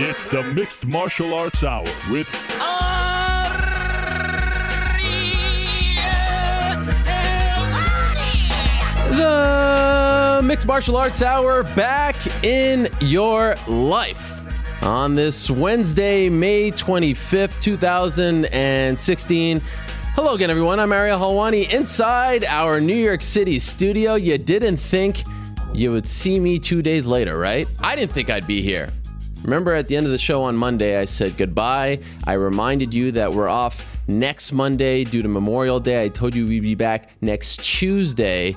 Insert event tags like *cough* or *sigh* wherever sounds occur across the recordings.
It's the Mixed Martial Arts Hour with The Mixed Martial Arts Hour back in your life on this Wednesday, May 25th, 2016. Hello again, everyone. I'm Ariel Helwani inside our New York City studio. You didn't think you would see me two days later, right? I didn't think I'd be here. Remember at the end of the show on Monday, I said goodbye. I reminded you that we're off next Monday due to Memorial Day. I told you we'd be back next Tuesday.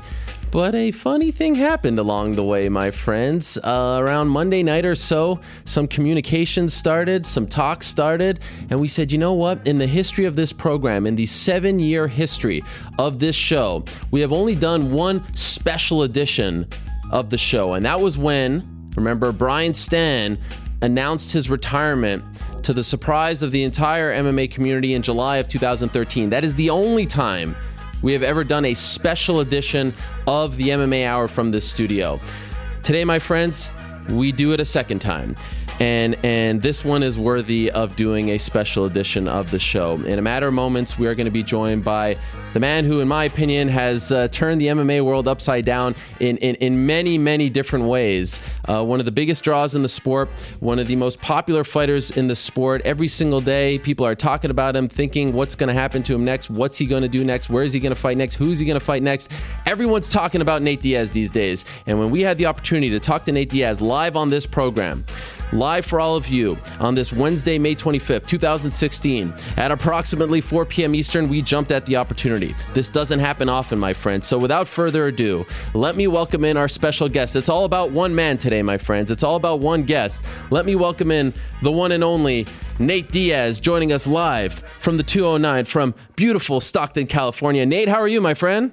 But a funny thing happened along the way, my friends. Uh, around Monday night or so, some communications started, some talks started, and we said, you know what? In the history of this program, in the seven year history of this show, we have only done one special edition of the show. And that was when, remember, Brian Stann announced his retirement to the surprise of the entire MMA community in July of 2013. That is the only time we have ever done a special edition of the MMA Hour from this studio. Today, my friends, we do it a second time. And, and this one is worthy of doing a special edition of the show. In a matter of moments, we are going to be joined by the man who, in my opinion, has uh, turned the MMA world upside down in, in, in many, many different ways. Uh, one of the biggest draws in the sport, one of the most popular fighters in the sport. Every single day, people are talking about him, thinking what's going to happen to him next, what's he going to do next, where is he going to fight next, who's he going to fight next. Everyone's talking about Nate Diaz these days. And when we had the opportunity to talk to Nate Diaz live on this program, live for all of you on this Wednesday, May 25th, 2016. At approximately 4 p.m. Eastern, we jumped at the opportunity. This doesn't happen often, my friends. So without further ado, let me welcome in our special guest. It's all about one man today, my friends. It's all about one guest. Let me welcome in the one and only Nate Diaz joining us live from the 209 from beautiful Stockton, California. Nate, how are you, my friend?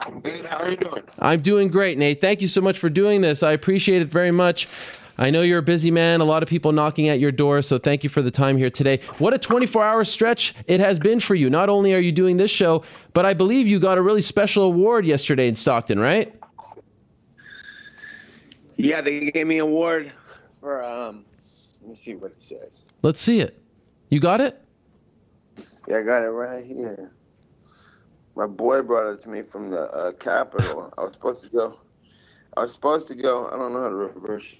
I'm good. How are you doing? I'm doing great, Nate. Thank you so much for doing this. I appreciate it very much. I know you're a busy man, a lot of people knocking at your door, so thank you for the time here today. What a 24 hour stretch it has been for you. Not only are you doing this show, but I believe you got a really special award yesterday in Stockton, right? Yeah, they gave me an award for um. Let me see what it says. Let's see it. You got it? Yeah, I got it right here. My boy brought it to me from the uh, Capitol. I was supposed to go. I was supposed to go. I don't know how to reverse.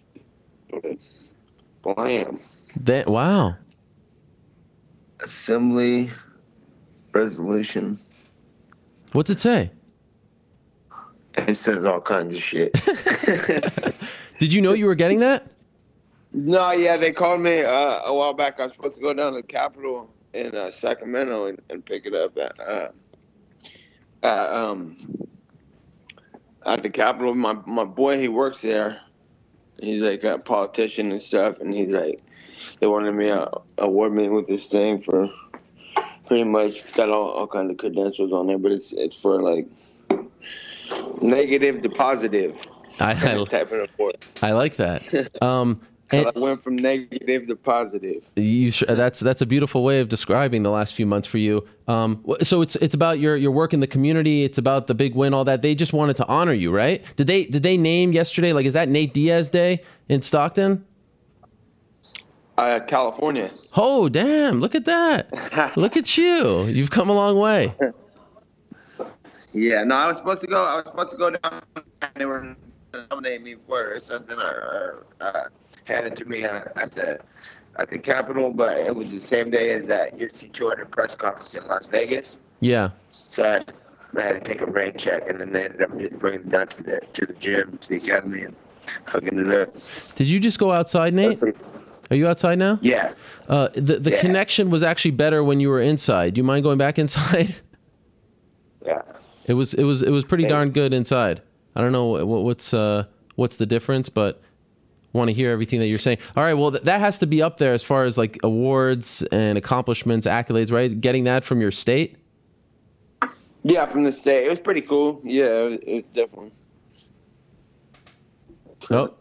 Blam. That, wow. Assembly resolution. What's it say? It says all kinds of shit. *laughs* Did you know you were getting that? no, yeah, they called me uh, a while back. I was supposed to go down to the Capitol in uh, Sacramento and, and pick it up at, uh, at um at the Capitol. My my boy, he works there. He's like a politician and stuff, and he's like, they wanted me to award me with this thing for pretty much. It's got all, all kinds of credentials on there, but it's it's for like negative to positive I, I, type of award. I like that. *laughs* Um, and I went from negative to positive. you, sh- that's that's a beautiful way of describing the last few months for you. Um, so it's it's about your your work in the community. It's about the big win, all that. They just wanted to honor you, right? Did they did they name yesterday? Like, is that Nate Diaz Day in Stockton? Uh, California. Oh, damn! Look at that! *laughs* Look at you! You've come a long way. Yeah, no, I was supposed to go. I was supposed to go down. And they were nominating me for something, or, or uh, hand it to me at the at the Capitol. But it was the same day as that UFC 200 press conference in Las Vegas. Yeah. So I, I had to take a rain check, and then they ended up just bringing it down to the to the gym, to the academy, and hooking it up. Did you just go outside, Nate? Are you outside now? Yeah, Uh, the the Yeah. connection was actually better when you were inside. Do you mind going back inside? *laughs* yeah. It was it was it was pretty Thanks. darn good inside. I don't know what, what's uh, what's the difference, but want to hear everything that you're saying. All right, well th- that has to be up there as far as like awards and accomplishments, accolades, right? Getting that from your state. Yeah, from the state. It was pretty cool. Yeah, it was, it was definitely. Oh,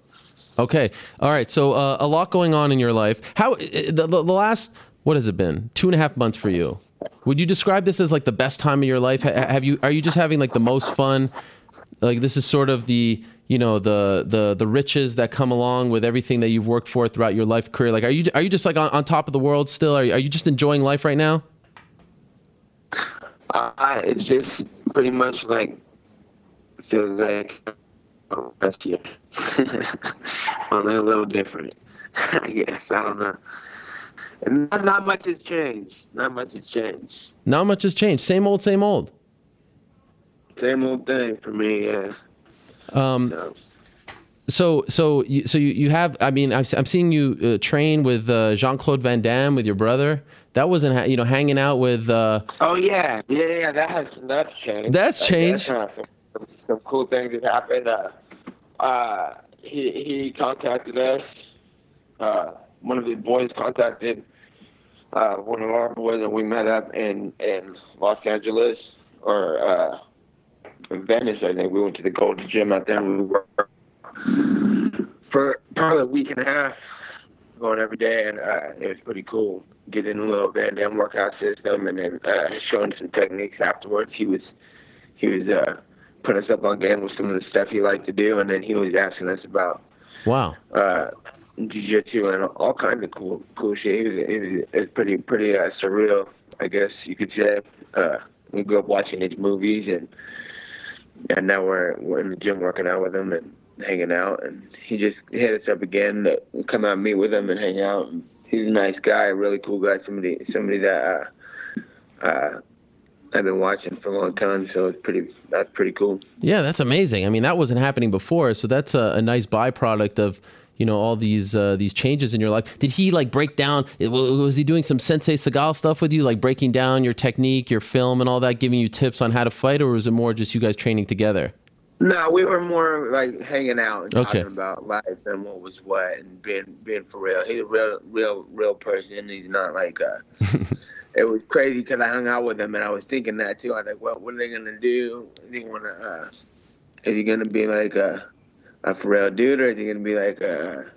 okay. All right. So uh, a lot going on in your life. How the, the, the last what has it been? Two and a half months for you. Would you describe this as like the best time of your life? Have you are you just having like the most fun? Like this is sort of the you know the the the riches that come along with everything that you've worked for throughout your life career? Like, are you are you just like on, on top of the world still? Are you, are you just enjoying life right now? Uh, it's just pretty much like feels like oh, last year. well, they're a little different, *laughs* I guess. I don't know. And not, not much has changed. Not much has changed. Not much has changed. Same old, same old. Same old thing for me. Yeah. Um, So, so so you, so you, you have I mean I'm, I'm seeing you uh, train with uh, Jean Claude Van Damme with your brother. That wasn't ha- you know hanging out with. Uh, oh yeah, yeah, yeah. That has that's changed. That's changed. that's some, some, some cool things have happened. Uh, uh, he he contacted us. Uh, one of his boys contacted uh, one of our boys, and we met up in in Los Angeles or Venice. I think we went to the Golden Gym out there, and we for probably a week and a half, going every day, and uh, it was pretty cool. Getting a little Van Damme workout system, and then uh, showing some techniques afterwards. He was he was uh, putting us up on game with some of the stuff he liked to do, and then he was asking us about wow. uh, jiu-jitsu and all kinds of cool cool shit. It was, it was, it was pretty pretty uh, surreal, I guess you could say. Uh, we grew up watching his movies, and and now we're we're in the gym working out with him and hanging out. And he just hit us up again to come out and meet with him and hang out. He's a nice guy, a really cool guy. Somebody somebody that uh, uh, I've been watching for a long time, so it's pretty that's pretty cool. Yeah, that's amazing. I mean, that wasn't happening before, so that's a, a nice byproduct of you know all these uh, these changes in your life. Did he like break down? Was he doing some Sensei Seagal stuff with you, like breaking down your technique, your film, and all that, giving you tips on how to fight, or was it more just you guys training together? No, we were more like hanging out and Okay. talking about life and what was what and being being for real. He's a real, real, real person. He's not like. a. *laughs* it was crazy because I hung out with him and I was thinking that too. I was like, well, what are they gonna do? Is he gonna? Uh, is he gonna be like a a for real dude or is he gonna be like a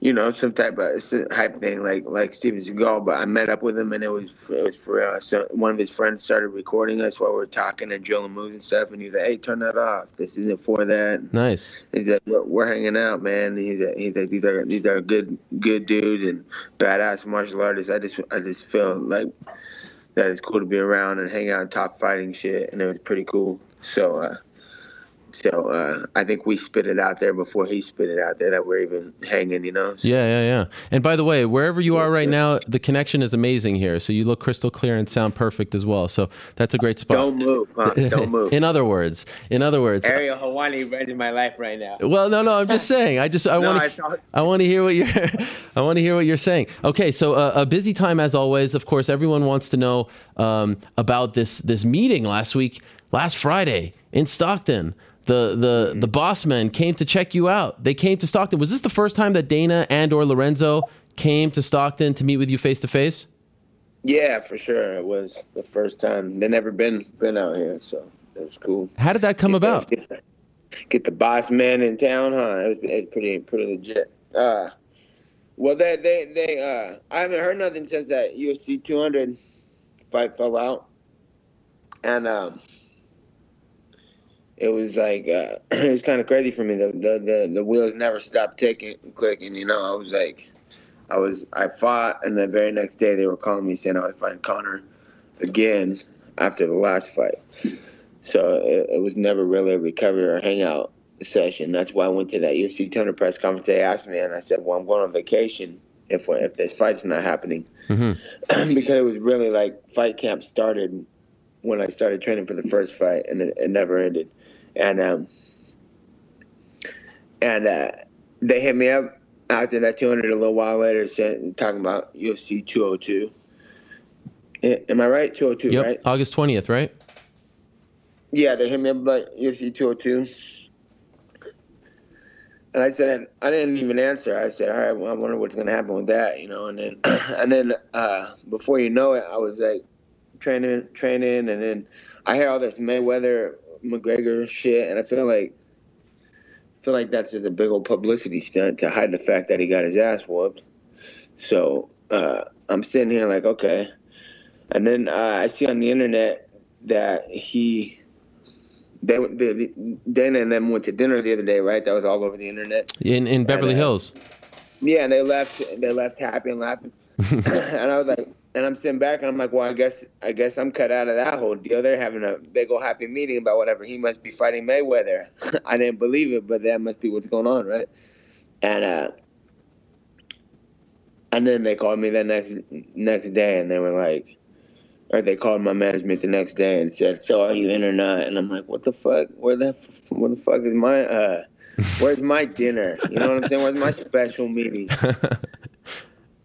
you know, some type of hype thing like like Steven Seagal. But I met up with him and it was it was for real. So one of his friends started recording us while we were talking and drilling moves and stuff. And he's like, "Hey, turn that off. This isn't for that." Nice. He's like, "We're, we're hanging out, man." And he's like, he's like, "These are these are good good dudes and badass martial artists." I just I just feel like that it's cool to be around and hang out and talk fighting shit, and it was pretty cool. So. uh so uh, I think we spit it out there before he spit it out there that we're even hanging, you know. So- Yeah, yeah, yeah. And by the way, wherever you are right now, the connection is amazing here. So you look crystal clear and sound perfect as well. So that's a great spot. Don't move, huh? *laughs* Don't move. in other words, in other words, Ariel Helwani running my life right now. Well, no, no. I'm just *laughs* saying. I just I No, want to I want to hear what you're *laughs* I want to hear what you're saying. Okay, so uh, a busy time as always. Of course, everyone wants to know um, about this this meeting last week, last Friday in Stockton. The the Mm-hmm. the boss men came to check you out. They came to Stockton. Was this the first time that Dana and or Lorenzo came to Stockton to meet with you face to face? Yeah, for sure. It was the first time. They never been been out here, so it was cool. How did that come about? Get the, get the boss men in town, huh? It was, it was pretty pretty legit. Uh, well, they they they uh, I haven't heard nothing since that UFC 200 fight fell out, and um, it was like uh, *clears throat* it was kind of crazy for me. The, the the the wheels never stopped ticking, and clicking. You know, I was like, I was I fought, and the very next day they were calling me saying I was fighting Conor again after the last fight. So it, it was never really a recovery or hangout session. That's why I went to that UFC 200 press conference. They asked me, and I said, "Well, I'm going on vacation if if this fight's not happening," hmm *clears throat* because it was really like fight camp started when I started training for the first fight, and it, it never ended. And um, and uh, they hit me up after that 200 a little while later, saying, talking about UFC 202. Eh, Am I right? 202, Yep. right? August twentieth, right? Yeah, they hit me up about UFC 202. And I said, I didn't even answer. I said, all right, well, I wonder what's going to happen with that, you know. And then, *clears throat* and then uh, before you know it, I was like training, training, and then I hear all this Mayweather McGregor shit, and I feel like, I feel like that's just a big old publicity stunt to hide the fact that he got his ass whooped. So uh, I'm sitting here like, okay. And then uh, I see on the internet that he they, they Dana and them went to dinner the other day, right? That was all over the internet. In in Beverly And, uh, Hills. Yeah, and they left. They left happy and laughing. *laughs* *laughs* and I was like, and I'm sitting back, and I'm like, well, I guess, I guess I'm cut out of that whole deal. They're having a big old happy meeting about whatever. He must be fighting Mayweather. *laughs* I didn't believe it, but that must be what's going on, right? And uh, and then they called me the next next day, and they were like, or they called my management the next day and said, "So are you in or not?" And I'm like, "What the fuck? Where the where the fuck is my uh, where's my dinner? You know what I'm saying? Where's my special meeting?" *laughs*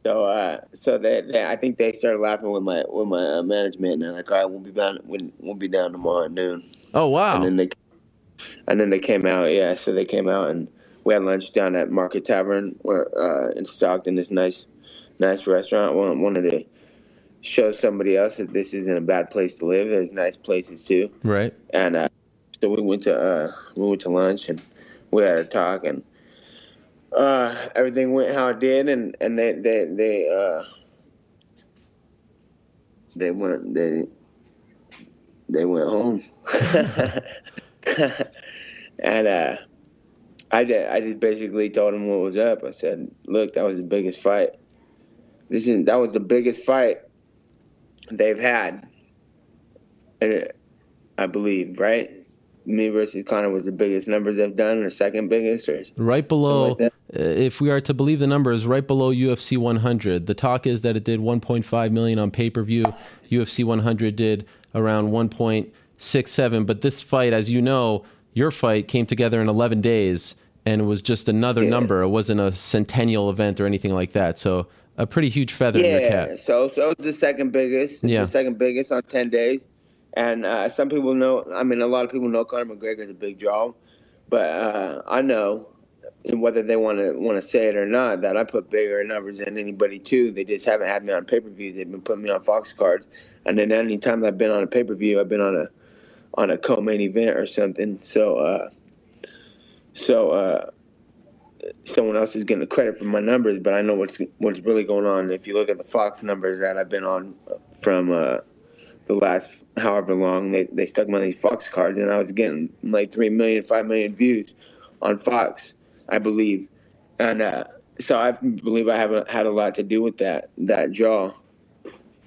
So, uh, so they, they, I think they started laughing with my with my uh, management, and they're like, "All right, we'll be down, we'll, we'll be down tomorrow at noon." Oh wow. And then they, and then they came out, yeah. So they came out, and we had lunch down at Market Tavern, where uh, in Stockton, this nice, nice restaurant. Wanted, wanted to show somebody else that this isn't a bad place to live. There's nice places too, right. and uh, so we went to uh, we went to lunch, and we had a talk, and uh, everything went how it did, and and they they they uh, they went they they went home, *laughs* and uh, I did, I just basically told them what was up. I said, "Look, that was the biggest fight. This is that was the biggest fight they've had, and I believe, right? Me versus Conor was the biggest numbers they've done, or second biggest, or Right below, like uh, if we are to believe the numbers, right below UFC 100. The talk is that it did 1.5 million on pay per view. UFC 100 did around 1.67. But this fight, as you know, your fight came together in 11 days, and it was just another Yeah. number. It wasn't a centennial event or anything like that. So a pretty huge feather in your Yeah, cap. so so was the second biggest. Yeah. the second biggest on ten days, and uh, some people know. I mean, a lot of people know Conor McGregor is a big draw, but uh, I know, and whether they want to want to say it or not, that I put bigger numbers than anybody too. They just haven't had me on pay per view. They've been putting me on Fox cards, and then anytime I've been on a pay per view, I've been on a on a co-main event or something. So, uh, so. Uh, someone else is getting the credit for my numbers, but I know what's what's really going on. If you look at the Fox numbers that I've been on from uh, the last however long, they they stuck me on these Fox cards, and I was getting like three million, five million views on Fox, I believe, and uh, so I believe I have a, had a lot to do with that that draw,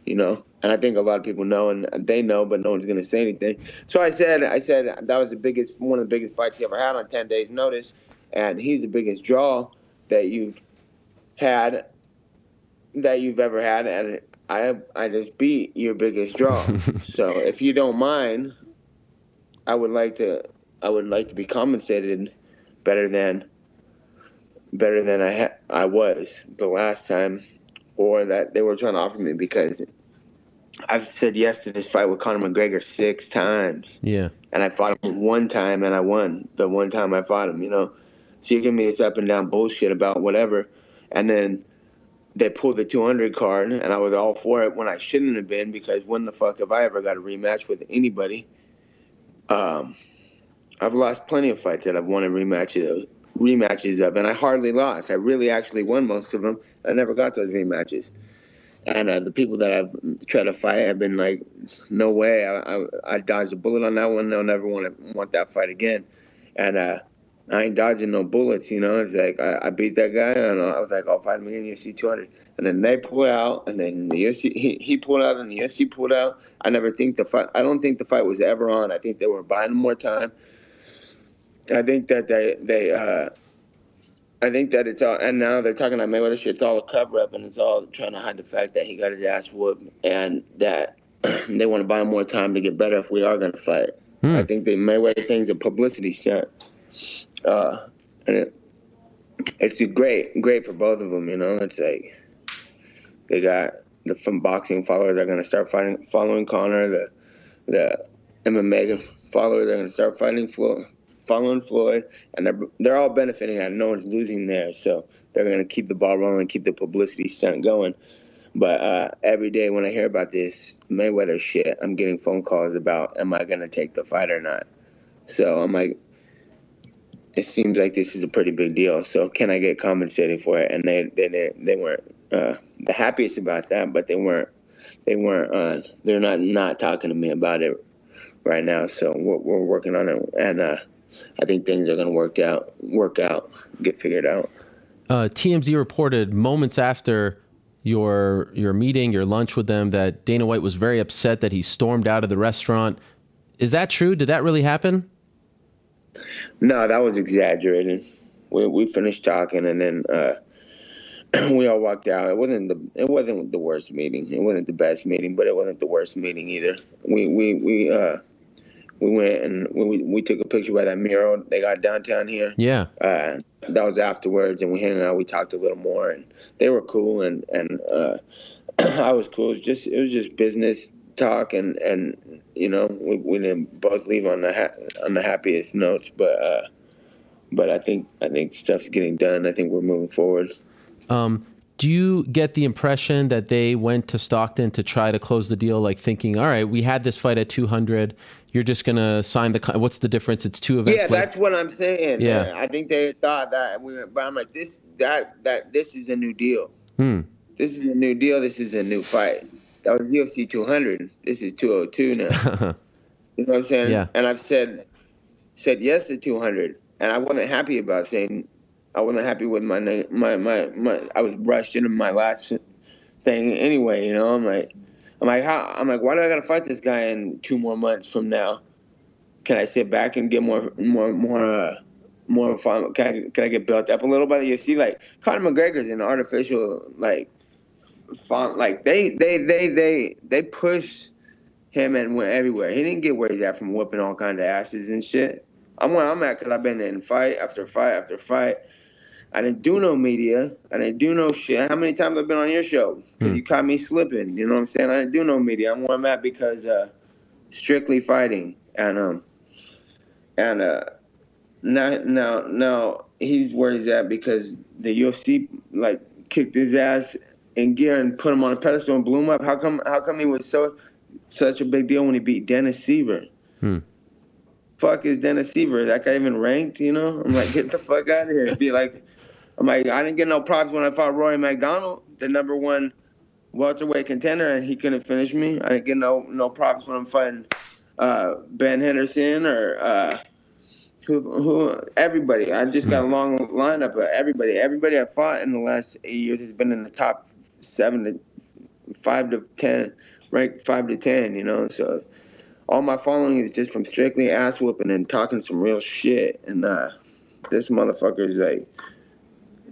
you know. And I think a lot of people know, and they know, but no one's going to say anything. So I said, I said that was the biggest, one of the biggest fights he ever had on ten days' notice and he's the biggest draw that you've had that you've ever had and I I just beat your biggest draw. *laughs* so if you don't mind, I would like to I would like to be compensated better than better than I ha- I was the last time or that they were trying to offer me because I've said yes to this fight with Conor McGregor six times Yeah. and I fought him one time and I won the one time I fought him, you know. So you give me this up and down bullshit about whatever, and then they pulled the 200 card, and I was all for it when I shouldn't have been because when the fuck have I ever got a rematch with anybody? Um, I've lost plenty of fights that I've won a rematch of, rematches of, and I hardly lost. I really actually won most of them. I never got those rematches. And uh, the people that I've tried to fight have been like, no way. I, I, I dodged a bullet on that one. They'll never want to want that fight again. And uh, I ain't dodging no bullets, you know. It's like I, I beat that guy, and I was like, I'll fight him again, UFC 200. And then they pulled out, and then the UFC he, he pulled out, and the UFC pulled out. I never think the fight. I don't think the fight was ever on. I think they were buying more time. I think that they they. Uh, I think that it's all, and now they're talking about Mayweather shit. It's all a cover up, and it's all trying to hide the fact that he got his ass whooped, and that *clears throat* they want to buy more time to get better if we are going to fight. Hmm. I think the Mayweather thing's a publicity stunt, uh, and it, it's great, great for both of them. You know, it's like they got the from boxing followers are going to start fighting, following Conor. The the MMA followers are going to start fighting Floyd, following Floyd, and they're they're all benefiting. And no one's losing there, so they're going to keep the ball rolling, keep the publicity stunt going. But uh, every day when I hear about this Mayweather shit, I'm getting phone calls about am I going to take the fight or not. So I'm like, it seems like this is a pretty big deal. So can I get compensated for it? And they they they, they weren't uh, the happiest about that, but they weren't they weren't uh, they're not not talking to me about it right now. So we're, we're working on it, and uh, I think things are going to work out, work out, get figured out. Uh, TMZ reported moments after your your meeting, your lunch with them, that Dana White was very upset that he stormed out of the restaurant. Is that true? Did that really happen? No, that was exaggerated. We we finished talking, and then uh, *clears throat* we all walked out. It wasn't the it wasn't the worst meeting. It wasn't the best meeting, but it wasn't the worst meeting either. We we we uh we went and we we took a picture by that mural they got downtown here. Yeah. Uh, that was afterwards, and we hung out. We talked a little more, and they were cool, and and uh, *clears throat* I was cool. It was just it was just business talk, and and you know we, we didn't both leave on the ha- on the happiest notes, but uh, but I think I think stuff's getting done. I think we're moving forward. Um, do you get the impression that they went to Stockton to try to close the deal, like thinking, all right, we had this fight at 200. You're just going to sign the. What's the difference? It's two events. Yeah, late. that's what I'm saying. Yeah. I think they thought that we went, but I'm like this that that this is a new deal. Hmm. This is a new deal. This is a new fight. That was UFC 200. This is 202 now. *laughs* you know what I'm saying? Yeah. And I've said said yes to 200, and I wasn't happy about saying I wasn't happy with my my my my. I was rushed into my last thing anyway. You know, I'm like, I'm like, how? I'm like, why do I gotta fight this guy in two more months from now? Can I sit back and get more more more? Uh, more fun. Can I, can I get built up a little by the UFC? Like Conor McGregor's an artificial like font. Like they they they they they push him and went everywhere. He didn't get where he's at from whooping all kinds of asses and shit. I'm where I'm at because I've been in fight after fight after fight. I didn't do no media. I didn't do no shit. How many times I've been on your show? Hmm. You caught me slipping. You know what I'm saying? I didn't do no media. I'm where I'm at because uh, strictly fighting and um and uh now now now he's where he's at because the UFC like kicked his ass in gear and put him on a pedestal and blew him up. How come how come he was so such a big deal when he beat Dennis Siver? Hmm. Fuck is Dennis Siver? Is that guy even ranked? You know? I'm like, get the fuck out of here. Be like, I'm like, I didn't get no props when I fought Rory MacDonald, the number one welterweight contender, and he couldn't finish me. I didn't get no no props when I'm fighting uh, Ben Henderson or uh, who who everybody. I just got a long lineup of everybody. Everybody I fought in the last eight years has been in the top seven to five to ten, ranked five to ten. You know, so all my following is just from strictly ass whooping and talking some real shit. And uh, this motherfucker is like,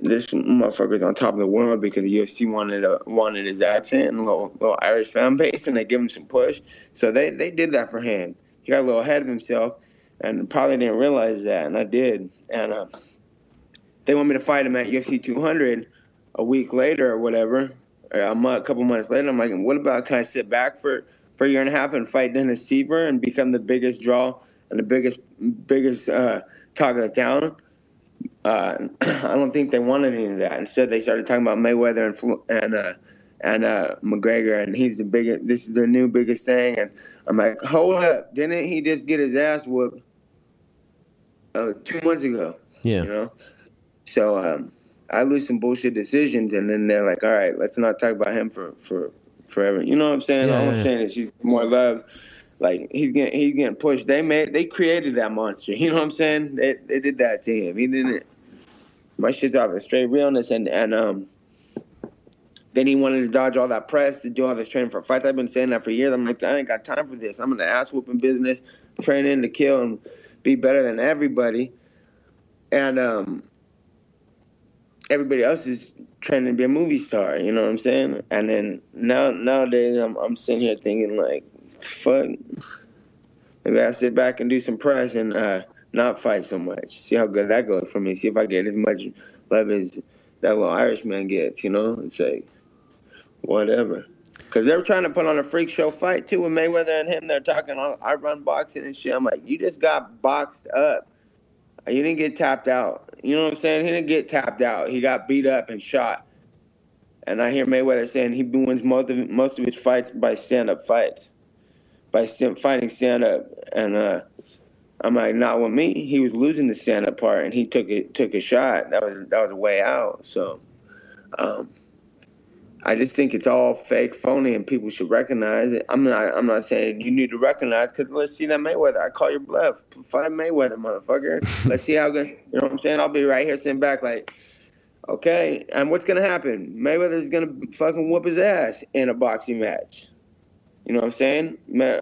this motherfucker's on top of the world because the UFC wanted a, wanted his accent and a little, little Irish fan base, and they give him some push. So they they did that for him. He got a little ahead of himself, and probably didn't realize that, and I did. And uh, they want me to fight him at UFC 200 a week later or whatever, or a month, a couple months later. I'm like, what about can I sit back for for a year and a half and fight Dennis Siver and become the biggest draw and the biggest biggest uh, talk of the town? Uh, *clears throat* I don't think they wanted any of that. Instead, they started talking about Mayweather and and uh, and uh, McGregor, and he's the biggest. This is the new biggest thing. And I'm like, hold up! Didn't he just get his ass whooped uh, two months ago? Yeah. You know. So um, I lose some bullshit decisions, and then they're like, all right, let's not talk about him for for forever. You know what I'm saying? Yeah, All yeah. I'm saying is he's more love. Like he's getting he's getting pushed. They made they created that monster. *laughs* You know what I'm saying? They they did that to him. He didn't. My shit's off of straight realness, and and um. Then he wanted to dodge all that press to do all this training for fights. I've been saying that for years. I'm like, I ain't got time for this. I'm in the ass whooping business, training to kill and be better than everybody. And um, everybody else is trying to be a movie star. You know what I'm saying? And then now nowadays, I'm I'm sitting here thinking like, fuck. Maybe I sit back and do some press and uh, not fight so much. See how good that goes for me. See if I get as much love as that little Irishman gets. You know, it's like whatever. Cause they were trying to put on a freak show fight too with Mayweather and him. They're talking, "Oh, I run boxing and shit. I'm like, you just got boxed up. You didn't get tapped out. You know what I'm saying? He didn't get tapped out. He got beat up and shot. And I hear Mayweather saying he wins most of most of his fights by stand up fights, by st- fighting stand up. And uh, I'm like, not with me. He was losing the stand up part, and he took it took a shot. That was that was a way out. So, um, I just think it's all fake, phony, and people should recognize it. I'm not. I'm not saying you need to recognize because let's see that Mayweather. I call your bluff. Fight Mayweather, motherfucker. *laughs* let's see how good. You know what I'm saying? I'll be right here sitting back like, okay. And what's gonna happen? Mayweather's gonna fucking whoop his ass in a boxing match. You know what I'm saying?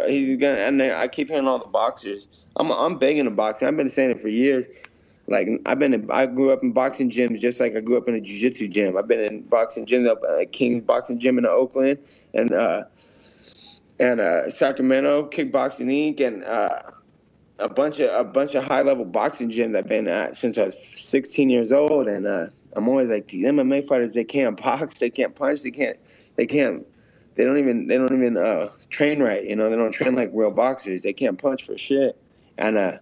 He's gonna. And I keep hearing all the boxers. I'm. I'm big into boxing. I've been saying it for years. Like I've been, in, I grew up in boxing gyms just like I grew up in a jiu-jitsu gym. I've been in boxing gyms up at King's Boxing Gym in Oakland and uh, and uh, Sacramento Kickboxing Inc. and uh, a bunch of a bunch of high level boxing gyms I've been at since I was 16 years old. And uh, I'm always like the MMA fighters. They can't box. They can't punch. They can't. They can't. They don't even. They don't even uh, train right. You know. They don't train like real boxers. They can't punch for shit. And uh,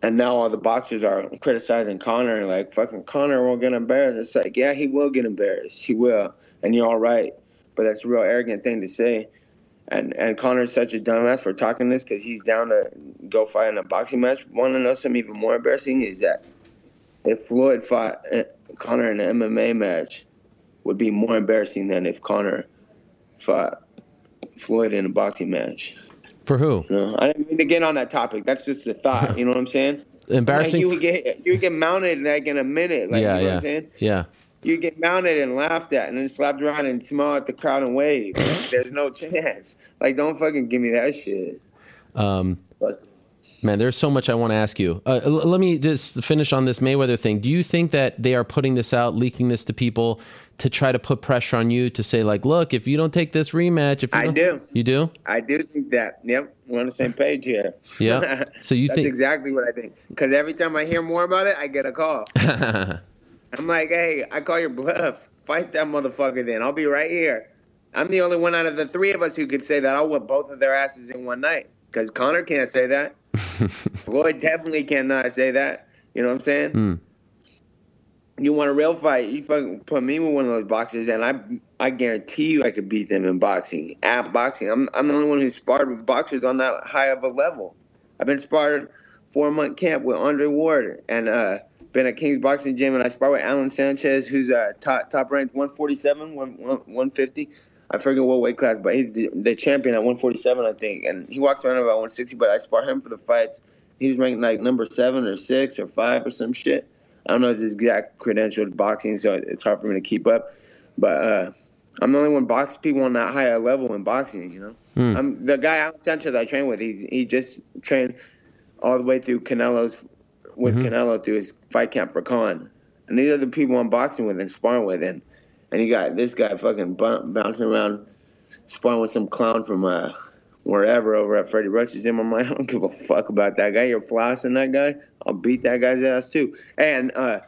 and now all the boxers are criticizing Conor, like fucking Conor won't get embarrassed. It's like, yeah, he will get embarrassed. He will, and you're all right. But that's a real arrogant thing to say. And and Conor's such a dumbass for talking this because he's down to go fight in a boxing match. Want to know something even more embarrassing is that if Floyd fought uh, Conor in an MMA match, would be more embarrassing than if Conor fought Floyd in a boxing match. For who? No, I didn't mean to get on that topic. That's just a thought. You know what I'm saying? *laughs* Embarrassing. Like you would get you would get mounted like in a minute. Like, yeah, you know yeah, what I'm saying? yeah. You get mounted and laughed at, and then slapped around and smile at the crowd and wave. *laughs* There's no chance. Like, don't fucking give me that shit. Um, But Man, there's so much I want to ask you. Uh, l- let me just finish on this Mayweather thing. Do you think that they are putting this out, leaking this to people to try to put pressure on you to say, like, look, if you don't take this rematch, if you I don't- you do, I do think that. Yep, we're on the same page here. Yeah. *laughs* So you think That's think- exactly what I think. Because every time I hear more about it, I get a call. *laughs* I'm like, hey, I call your bluff. Fight that motherfucker then. I'll be right here. I'm the only one out of the three of us who could say that. I'll whip both of their asses in one night. Because Conor can't say that. *laughs* Floyd definitely cannot say that. You know what I'm saying? Hmm. You want a real fight? You fucking put me with one of those boxers, and I I guarantee you I could beat them in boxing. At boxing, I'm I'm the only one who's sparred with boxers on that high of a level. I've been sparred four month camp with Andre Ward, and uh, been at King's Boxing Gym, and I sparred with Alan Sanchez, who's uh, top top ranked 147, 150. I forget what weight class, but he's the, the champion at 147, I think, and he walks around about 160. But I spar him for the fights. He's ranked like number seven or six or five or some shit. I don't know his exact credential to boxing, so it's hard for me to keep up. But uh, I'm the only one box people on that higher level in boxing. You know, Hmm. I'm the guy Alan Sanchez I train with. He's he just trained all the way through Canelo's with Canelo through his fight camp for Khan. And these are the people I'm boxing with and sparring with. And, and you got this guy fucking b- bouncing around sparring with some clown from uh, wherever over at Freddie Roach's gym. I'm like, *laughs* I don't give a fuck about that guy. You're flossing that guy. I'll beat that guy's ass too. And uh,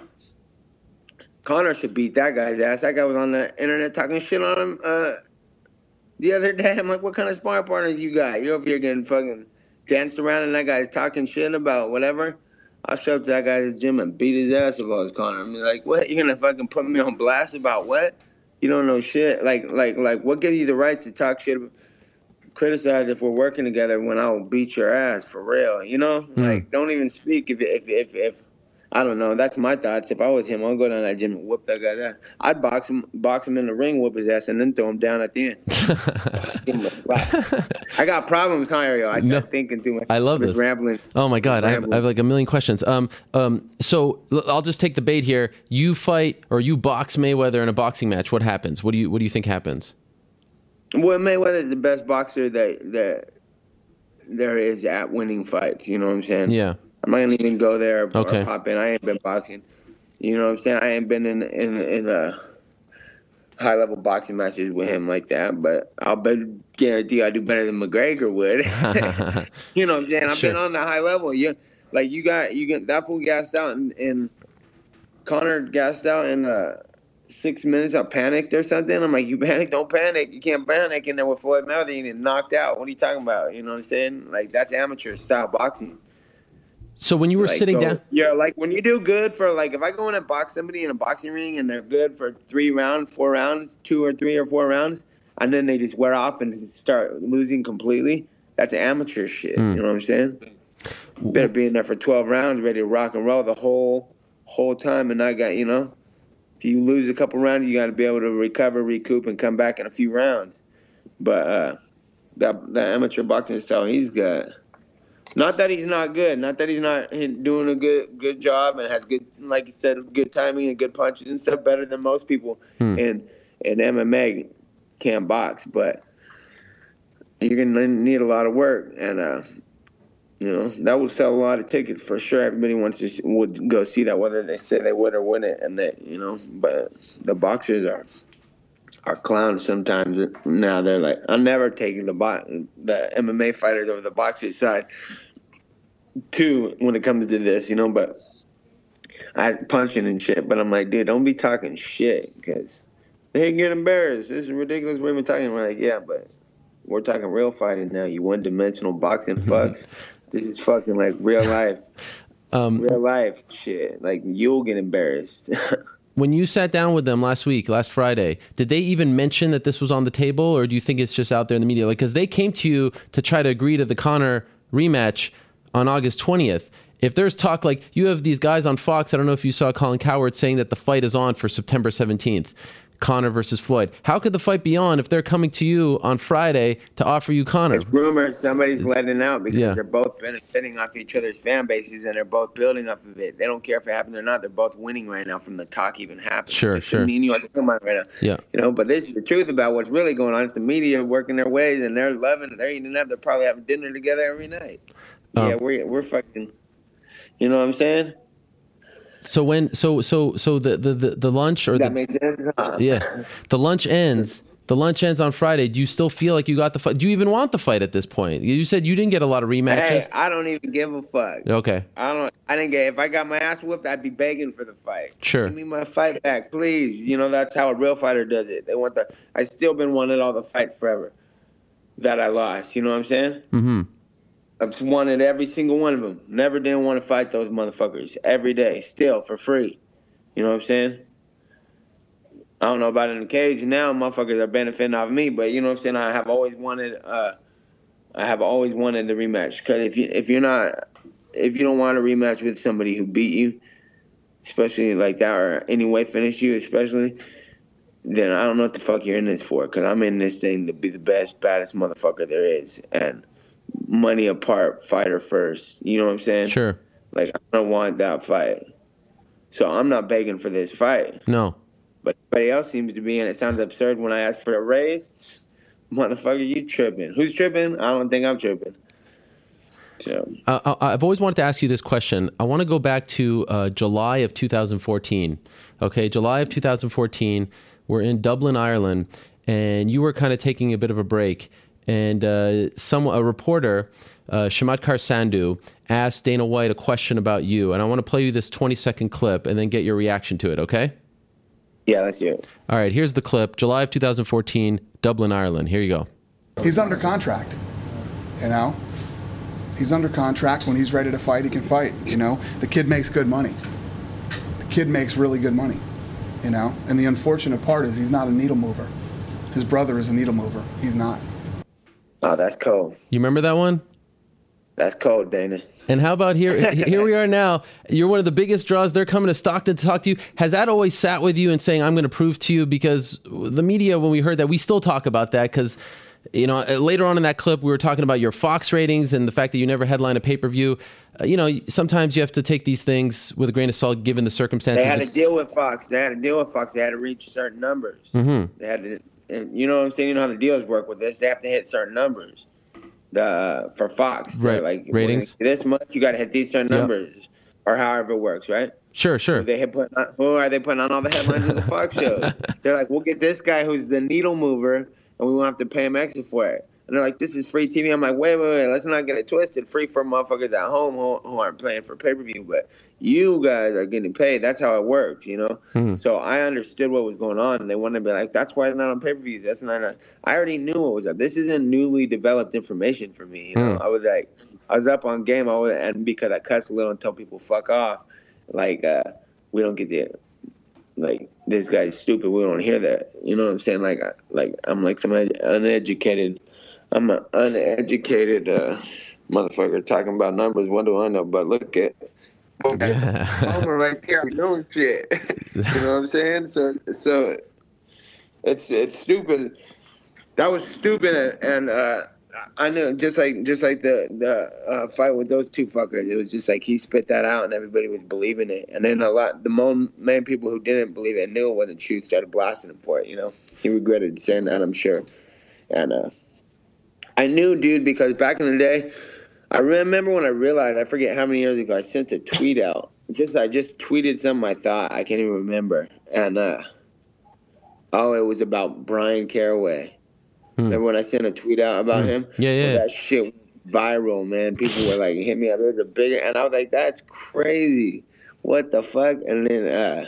Conor should beat that guy's ass. That guy was on the internet talking shit on him uh, the other day. I'm like, what kind of sparring partners you got? You're over here getting fucking danced around and that guy's talking shit about whatever. I'll show up to that guy's gym and beat his ass if I was Conor. I'm like, what? You're gonna fucking put me on blast about what? You don't know shit. Like, like, like, what gives you the right to talk shit, criticize if we're working together when I'll beat your ass for real? You know, like, don't even speak if if if if. I don't know. That's my thoughts. If I was him, I'll go down that gym and whoop that guy's ass. I'd box him, box him in the ring, whoop his ass, and then throw him down at the end. *laughs* Give him a slap. I got problems, huh, Ariel? I started No. thinking too much. I love this. rambling. Oh my god, I have, I have like a million questions. Um, um, so I'll just take the bait here. You fight or you box Mayweather in a boxing match. What happens? What do you What do you think happens? Well, Mayweather is the best boxer that that there is at winning fights. You know what I'm saying? Yeah. I'm not gonna even go there or, Okay. pop in. I ain't been boxing. You know what I'm saying? I ain't been in in in a high level boxing matches with him like that. But I'll bet guarantee I do better than McGregor would. *laughs* *laughs* you know what I'm saying? I've Sure. been on the high level. You like you got you get that fool gassed out and, and Conor gassed out and uh six minutes. I panicked or something. I'm like, you panic? Don't panic. You can't panic. And then with Floyd Mayweather, get knocked out. What are you talking about? You know what I'm saying? Like that's amateur style boxing. So when you were Like, sitting so- down, Yeah, like when you do good for like if I go in and box somebody in a boxing ring and they're good for three rounds, four rounds, two or three or four rounds, and then they just wear off and just start losing completely. That's amateur shit. Hmm. You know what I'm saying? Better be in there for twelve rounds, ready to rock and roll the whole whole time, and I got you know. If you lose a couple rounds, you got to be able to recover, recoup, and come back in a few rounds. But uh, that that amateur boxing style he's got. Not that he's not good. Not that he's not doing a good good job and has good, like you said, good timing and good punches and stuff. Better than most people Hmm. in in MMA can box, but you're gonna need a lot of work, and uh, you know that would sell a lot of tickets for sure. Everybody wants to would go see that, whether they say they would or wouldn't, and that you know. But the boxers are are clowns sometimes. Now they're like, I'm never taking the bo- the MMA fighters over the boxing side. Too when it comes to this, you know, but I punching and shit. But I'm like, dude, don't be talking shit because they get embarrassed. This is ridiculous. We're even talking. We're like, yeah, but we're talking real fighting now. You one dimensional boxing mm-hmm. fucks. This is fucking like real life, *laughs* Um, real life shit. Like you'll get embarrassed. *laughs* when you sat down with them last week, last Friday, did they even mention that this was on the table, or do you think it's just out there in the media? Like, because they came to you to try to agree to the Conor rematch on August twentieth. If there's talk like you have these guys on Fox, I don't know if you saw Colin Cowherd saying that the fight is on for September seventeenth. Conor versus Floyd. How could the fight be on if they're coming to you on Friday to offer you Conor? It's rumors somebody's letting out because Yeah. they're both benefiting off each other's fan bases and they're both building off of it. They don't care if it happens or not. They're both winning right now from the talk even happening. Sure, It's sure. Me and you are talking about right now. Yeah. You know, but this is the truth about what's really going on. It's the media working their ways and they're loving it. They're eating up. They're probably having dinner together every night. Um, yeah, we're we're fucking. You know what I'm saying? So when so so so the the the, the lunch or Does the that makes sense? Huh? Yeah. The lunch ends. The lunch ends on Friday. Do you still feel like you got the fight? Do you even want the fight at this point? You said you didn't get a lot of rematches. Hey, I don't even give a fuck. Okay. I don't. I didn't get. If I got my ass whooped, I'd be begging for the fight. Sure. Give me my fight back, please. You know that's how a real fighter does it. They want the. I still been wanted all the fight forever. That I lost. You know what I'm saying? Mm-hmm. I've wanted every single one of them. Never didn't want to fight those motherfuckers every day. Still for free. You know what I'm saying? I don't know about in the cage now. Motherfuckers are benefiting off me, but you know what I'm saying. I have always wanted. uh I have always wanted the rematch because if you if you're not if you don't want a rematch with somebody who beat you, especially like that or any way finish you, especially, then I don't know what the fuck you're in this for. Because I'm in this thing to be the best, baddest motherfucker there is, and money apart, fighter first. You know what I'm saying? Sure. Like I don't want that fight, so I'm not begging for this fight. No. But everybody else seems to be, and it sounds absurd when I ask for a raise. *laughs* Motherfucker, you tripping? Who's tripping? I don't think I'm tripping. So Uh, I- I've always wanted to ask you this question. I want to go back to uh, July of 2014. Okay, July of 2014. We're in Dublin, Ireland, and you were kind of taking a bit of a break. And uh, some a reporter, uh, Chamatkar Sandhu, asked Dana White a question about you, and I want to play you this 20 second clip and then get your reaction to it. Okay. yeah, let's hear it. All right. Here's the clip. July of 2014, Dublin, Ireland. Here you go. He's under contract. You know, he's under contract. When he's ready to fight, he can fight. You know, the kid makes good money. The kid makes really good money. You know, and the unfortunate part is he's not a needle mover. His brother is a needle mover. He's not. Oh, that's cold. You remember that one? That's cold, Dana. And how about here? *laughs* Here we are now. You're one of the biggest draws. They're coming to Stockton to talk to you. Has that always sat with you and saying, "I'm going to prove to you"? Because the media, when we heard that, we still talk about that because. You know, uh, later on in that clip, we were talking about your Fox ratings and the fact that you never headline a pay per view. Uh, you know, sometimes you have to take these things with a grain of salt given the circumstances. They had to deal with Fox. They had to deal with Fox. They had to reach certain numbers. Mm-hmm. They had to, you know what I'm saying. You know how the deals work with this. They have to hit certain numbers. The uh, for Fox, Right. Like Ratings. This month, you got to hit these certain Yeah. numbers, or however it works, right? Sure, sure. They hit put on, who are they putting on all the headlines of the Fox *laughs* shows? They're like, we'll get this guy who's the needle mover, and we won't have to pay him extra for it. And they're like, this is free TV. I'm like, wait, wait, wait, let's not get it twisted. Free for motherfuckers at home who, who aren't paying for pay per view, but you guys are getting paid. That's how it works, you know. Mhm. So I understood what was going on, and they wanted to be like, that's why it's not on pay per views. That's not. A, I already knew what was up. This isn't newly developed information for me. You know, Mm. I was like, I was up on game, I was, and because I cuss a little and tell people fuck off, like uh, we don't get the like this guy's stupid. We don't hear that. You know what I'm saying? Like, I- like I'm like some uneducated. I'm an uneducated uh, motherfucker talking about numbers. What do I know? But look at Yeah. Homer right there doing shit. *laughs* you know what I'm saying? So so it's it's stupid. That was stupid, and uh, I knew just like just like the the uh, fight with those two fuckers. It was just like he spit that out, and everybody was believing it. And then a lot the many people who didn't believe it knew it wasn't true started blasting him for it. You know, he regretted saying that, I'm sure. And uh, I knew, dude, because back in the day. I remember when I realized I forget how many years ago I sent a tweet out. Just I just tweeted something I thought I can't even remember, and uh, oh, it was about Bryan Caraway. Hmm. Remember when I sent a tweet out about him? Yeah, yeah. Well, that shit went viral, man. People were like, hit me up. There's a bigger, and I was like, that's crazy. What the fuck? And then uh,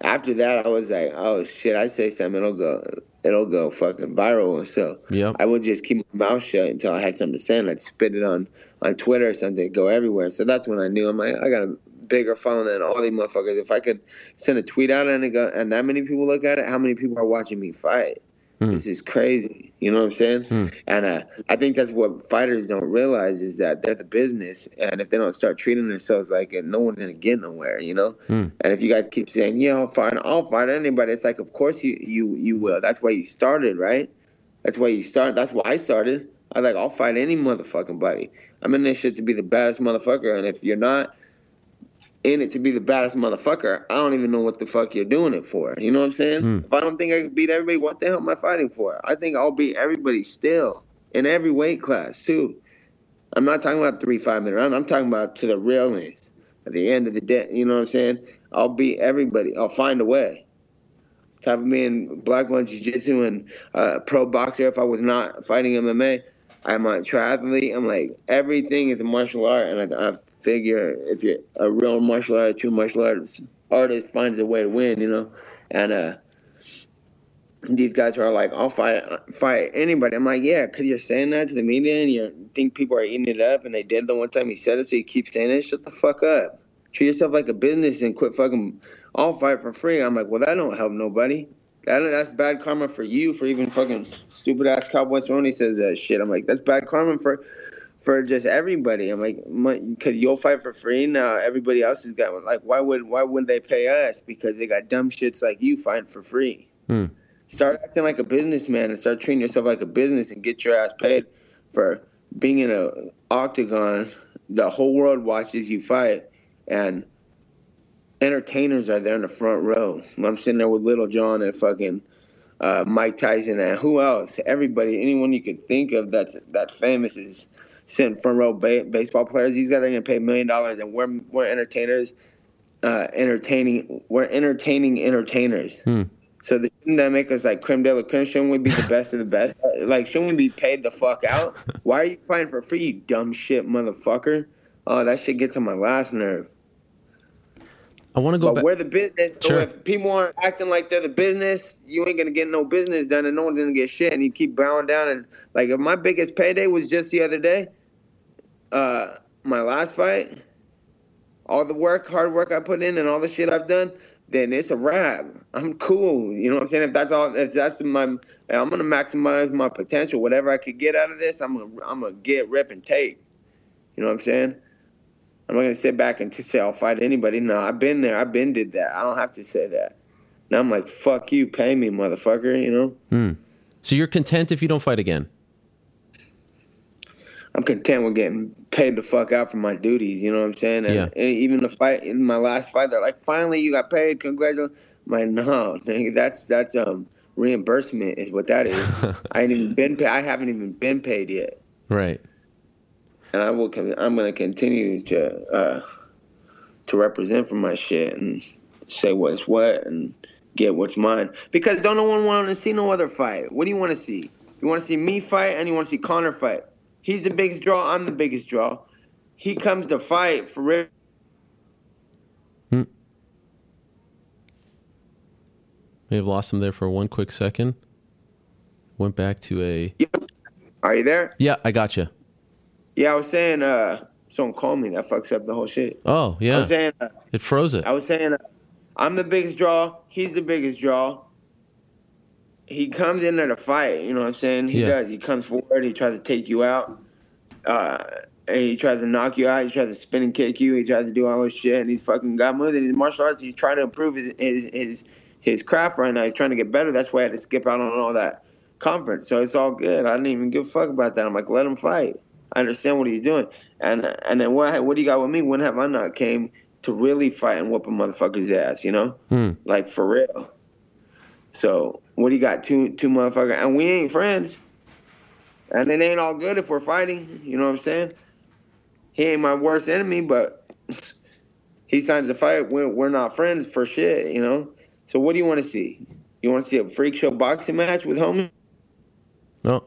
after that, I was like, oh shit, I say something, it'll go, it'll go fucking viral. So Yep. I would just keep my mouth shut until I had something to say, and I'd spit it on on Twitter or something, go everywhere. So that's when I knew I'm like, I got a bigger following than all these motherfuckers. If I could send a tweet out and it go, and that many people look at it, how many people are watching me fight? Hmm. This is crazy. You know what I'm saying? Hmm. And uh, I think that's what fighters don't realize is that they're the business, and if they don't start treating themselves like it, no one's gonna get nowhere. You know? Hmm. And if you guys keep saying, "Yeah, I'll fight, I'll fight anybody," it's like, of course you you you will. That's why you started, right? That's why you started. That's why I started. I like, I'll fight any motherfucking buddy. I'm in this shit to be the baddest motherfucker, and if you're not in it to be the baddest motherfucker, I don't even know what the fuck you're doing it for. You know what I'm saying? Hmm. If I don't think I can beat everybody, what the hell am I fighting for? I think I'll beat everybody still in every weight class too. I'm not talking about three five minute round. I'm talking about to the realness. At the end of the day, you know what I'm saying? I'll beat everybody. I'll find a way. Type of me in black belt jiu-jitsu and uh, pro boxer. If I was not fighting MMA, I'm a triathlete. I'm like everything is a martial art, and I, I figure if you're a real martial artist, true martial artist, artist finds a way to win, you know. And uh, these guys are like, "I'll fight, fight anybody." I'm like, "Yeah," because you're saying that to the media, and you think people are eating it up, and they did the one time you said it, so you keep saying it. Shut the fuck up. Treat yourself like a business and quit fucking. I'll fight for free. I'm like, well, that don't help nobody. That that's bad karma for you for even fucking stupid ass Cowboy Cerrone says that shit. I'm like, that's bad karma for for just everybody. I'm like, because you'll fight for free now. Everybody else has got like, why would why wouldn't they pay us? Because they got dumb shits like you fighting for free. Hmm. Start acting like a businessman and start treating yourself like a business and get your ass paid for being in a octagon. The whole world watches you fight, and entertainers are there in the front row. I'm sitting there with Lil Jon and fucking uh, Mike Tyson and who else? Everybody, anyone you could think of that's that famous is sitting front row ba- baseball players. These guys are gonna pay a million dollars, and we're we're entertainers, uh, entertaining. We're entertaining entertainers. Hmm. So the shouldn't that make us like creme de la creme? Shouldn't we be the best of the best? *laughs* Like, shouldn't we be paid the fuck out? *laughs* Why are you playing for free, you dumb shit motherfucker? Oh, that shit gets on my last nerve. I want to go But back. we're the business. So Sure. if people aren't acting like they're the business, you ain't gonna get no business done, and no one's gonna get shit. And you keep bowing down. And like, if my biggest payday was just the other day, uh, my last fight, all the work, hard work I put in, and all the shit I've done, then it's a wrap. I'm cool. You know what I'm saying? If that's all, if that's my, I'm gonna maximize my potential. Whatever I could get out of this, I'm gonna, I'm gonna get, rip, and take. You know what I'm saying? I'm not gonna sit back and t- say I'll fight anybody. No, I've been there. I've been did that. I don't have to say that. Now I'm like, fuck you, pay me, motherfucker. You know, Hmm. So you're content if you don't fight again? I'm content with getting paid the fuck out for my duties. You know what I'm saying? And, Yeah. and even the fight in my last fight, they're like, finally you got paid. Congratulations. I'm like, no, nigga, that's that's um reimbursement is what that is. *laughs* I ain't even been paid. I haven't even been paid yet. Right. And I will. I'm going to continue to uh, to represent for my shit and say what's what and get what's mine. Because don't no one want to see no other fight. What do you want to see? You want to see me fight and you want to see Conor fight. He's the biggest draw. I'm the biggest draw. He comes to fight for real. Hmm. May have lost him there for one quick second. Went back to a. Are you there? Yeah, I got you. Yeah, I was saying. Uh, someone called me. That fucks up the whole shit. Oh yeah. I was saying. Uh, it froze it. I was saying, uh, I'm the biggest draw. He's the biggest draw. He comes in there to fight. You know what I'm saying? He Yeah. does. He comes forward. He tries to take you out. Uh, and he tries to knock you out. He tries to spin and kick you. He tries to do all this shit, and he's fucking got moves. And he's martial arts. He's trying to improve his his his, his craft right now. He's trying to get better. That's why I had to skip out on all that conference. So it's all good. I didn't even give a fuck about that. I'm like, let him fight. I understand what he's doing. And and then what what do you got with me? When have I not came to really fight and whoop a motherfucker's ass? You know, Hmm. like for real. So what do you got? Two two motherfuckers, and we ain't friends. And it ain't all good if we're fighting. You know what I'm saying? He ain't my worst enemy, but *laughs* he signs a fight. We're, we're not friends for shit, you know? So what do you want to see? You want to see a freak show boxing match with homie? No.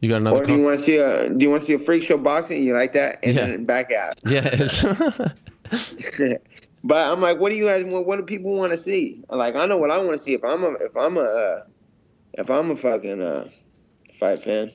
You got another Or do you want to see a do you want to see a freak show boxing? You like that? And Yeah. then back out. *laughs* Yeah. *laughs* But I'm like, what do you guys want? What do people want to see? Like, I know what I want to see. If I'm a if I'm a uh, if I'm a fucking uh, fight fan.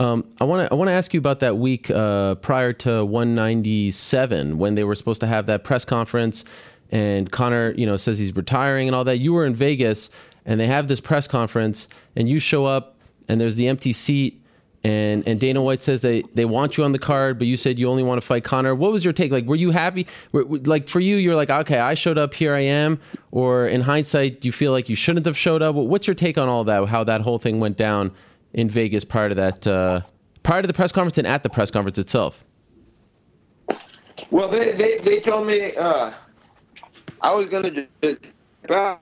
Um, I want to I want to ask you about that week uh, prior to 197 when they were supposed to have that press conference, and Conor, you know, says he's retiring and all that. You were in Vegas, and they have this press conference, and you show up, and there's the empty seat, and and Dana White says they they want you on the card, but you said you only want to fight Conor. What was your take? Like, were you happy? Were, like for you, you're like, okay, I showed up, here I am, or in hindsight, do you feel like you shouldn't have showed up? What's your take on all that? How that whole thing went down? in Vegas prior to that, uh, prior to the press conference and at the press conference itself. Well, they, they, they told me uh, I was gonna just back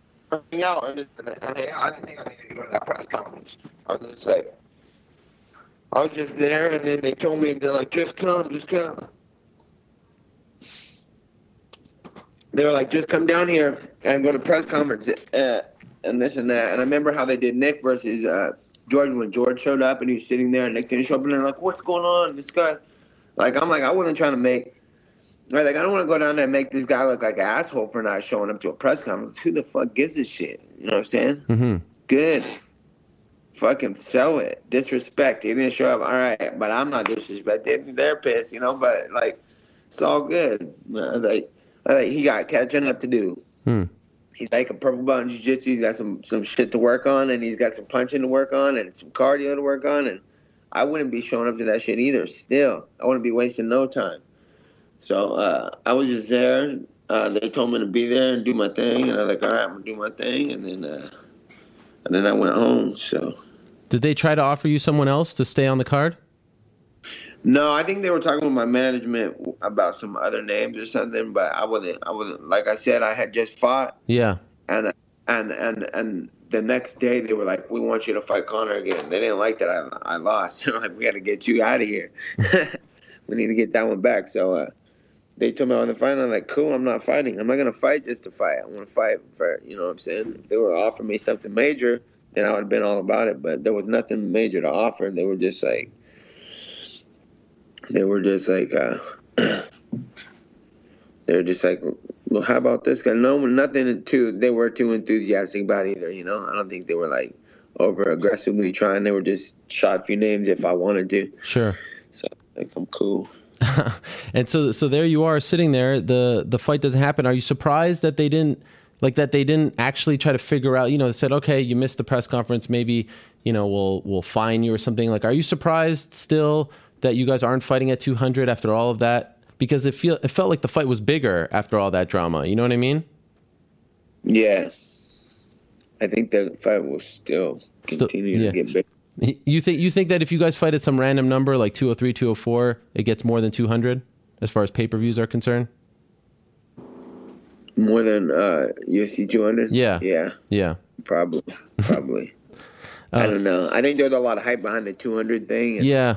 hang out, and I didn't think I needed to go to that press conference. I was just like, I was just there, and then they told me they're like, just come, just come. They were like, just come down here and go to press conference, uh, and this and that. And I remember how they did Nick versus uh, George when George showed up and he was sitting there, and Nick didn't show up, and they're like, what's going on? This guy, like, I'm like, I wasn't trying to make. Right, like I don't want to go down there and make this guy look like an asshole for not showing up to a press conference. Who the fuck gives a shit? You know what I'm saying? Mm-hmm. Good. Fucking sell it. Disrespect. He didn't show up. All right, but I'm not disrespected. They're pissed, you know. But like, it's all good. Uh, Like, like he got catching up to do. Hmm. He's like a purple belt in jiu-jitsu. He's got some some shit to work on, and he's got some punching to work on, and some cardio to work on. And I wouldn't be showing up to that shit either. Still, I wouldn't be wasting no time. So uh, I was just there. Uh, they told me to be there and do my thing, and I was like, all right, I'm gonna do my thing, and then uh, and then I went home. So Did they try to offer you someone else to stay on the card? no, I think they were talking with my management about some other names or something, but I wasn't. I wasn't. Like I said, I had just fought, Yeah. and and and and the next day they were like, "We want you to fight Conor again." They didn't like that I I lost. *laughs* They're like, "We got to get you out of here. *laughs* we need to get that one back." So uh, they told me on the fight. I'm like, "Cool, I'm not fighting. I'm not gonna fight just to fight. I want to fight for you know what I'm saying." If they were offering me something major, then I would have been all about it. But there was nothing major to offer. They were just like, they were just like, uh, *clears throat* they were just like, well, how about this guy? No, nothing too. They were too enthusiastic about either. You know, I don't think they were like over aggressively trying. They were just shot a few names if I wanted to. Sure. So like, I'm cool. *laughs* and so so there you are sitting there. The the fight doesn't happen. Are you surprised that they didn't like that they didn't actually try to figure out, you know, they said, okay, you missed the press conference, maybe, you know, we'll we'll fine you or something. Like, are you surprised still that you guys aren't fighting at 200 after all of that? Because it feel it felt like the fight was bigger after all that drama. You know what I mean? Yeah, I think the fight will still Still- continue yeah. to get big. You think you think that if you guys fight at some random number like 203, 204, it gets more than 200 as far as pay-per-views are concerned? More than uh, UFC 200. Yeah. Yeah. Yeah. Probably. Probably. *laughs* I don't know. I think there's a lot of hype behind the 200 thing. And, Yeah.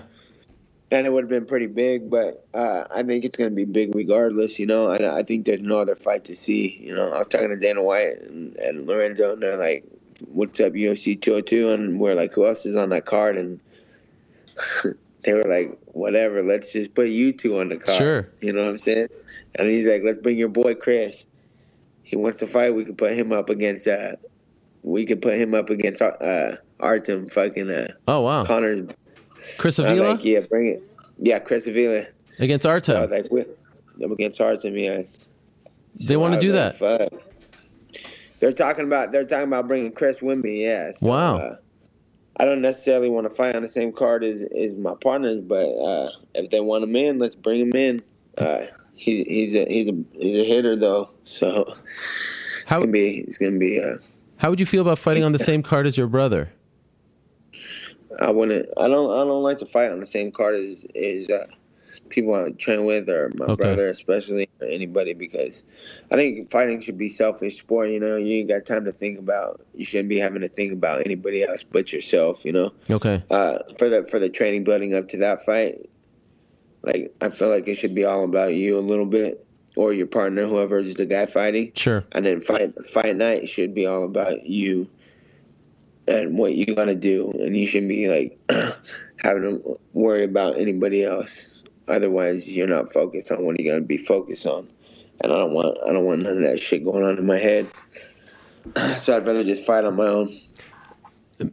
and it would have been pretty big, but uh, I think it's going to be big regardless, you know. And I think there's no other fight to see, you know. I was talking to Dana White and, and Lorenzo, and they're like, what's up, UFC 202? And we're like, who else is on that card? And *laughs* they were like, whatever, let's just put you two on the card. Sure. You know what I'm saying? And he's like, let's bring your boy Chris. He wants to fight. We could put him up against. Uh, we could put him up against uh, Artem. Fucking uh, Oh wow. Conor's. Chris Avila like, yeah, bring it. Yeah, Chris Avila. against I was Artem. like, what? I'm against Artem. Yeah. They want to do that. Fuck. They're talking about. They're talking about bringing Chris with me. Yeah. So, Wow. Uh, I don't necessarily want to fight on the same card as, as my partners, but uh, if they want him in, let's bring him in. Uh, he, he's a he's a he's a hitter though, so How- it's gonna be it's gonna be. Uh, How would you feel about fighting on the same card as your brother? I wouldn't. I don't. I don't like to fight on the same card as as uh, people I train with or my Okay. brother, especially or anybody, because I think fighting should be selfish sport. You know, you ain't got time to think about. You shouldn't be having to think about anybody else but yourself. You know. Okay. uh, for the for the training building up to that fight, like I feel like it should be all about you a little bit, or your partner, whoever is the guy fighting, Sure. and then fight fight night should be all about you and what you gotta do, and you shouldn't be like *clears throat* having to worry about anybody else. Otherwise, you're not focused on what you gotta be focused on, and I don't want I don't want none of that shit going on in my head. *clears throat* So I'd rather just fight on my own.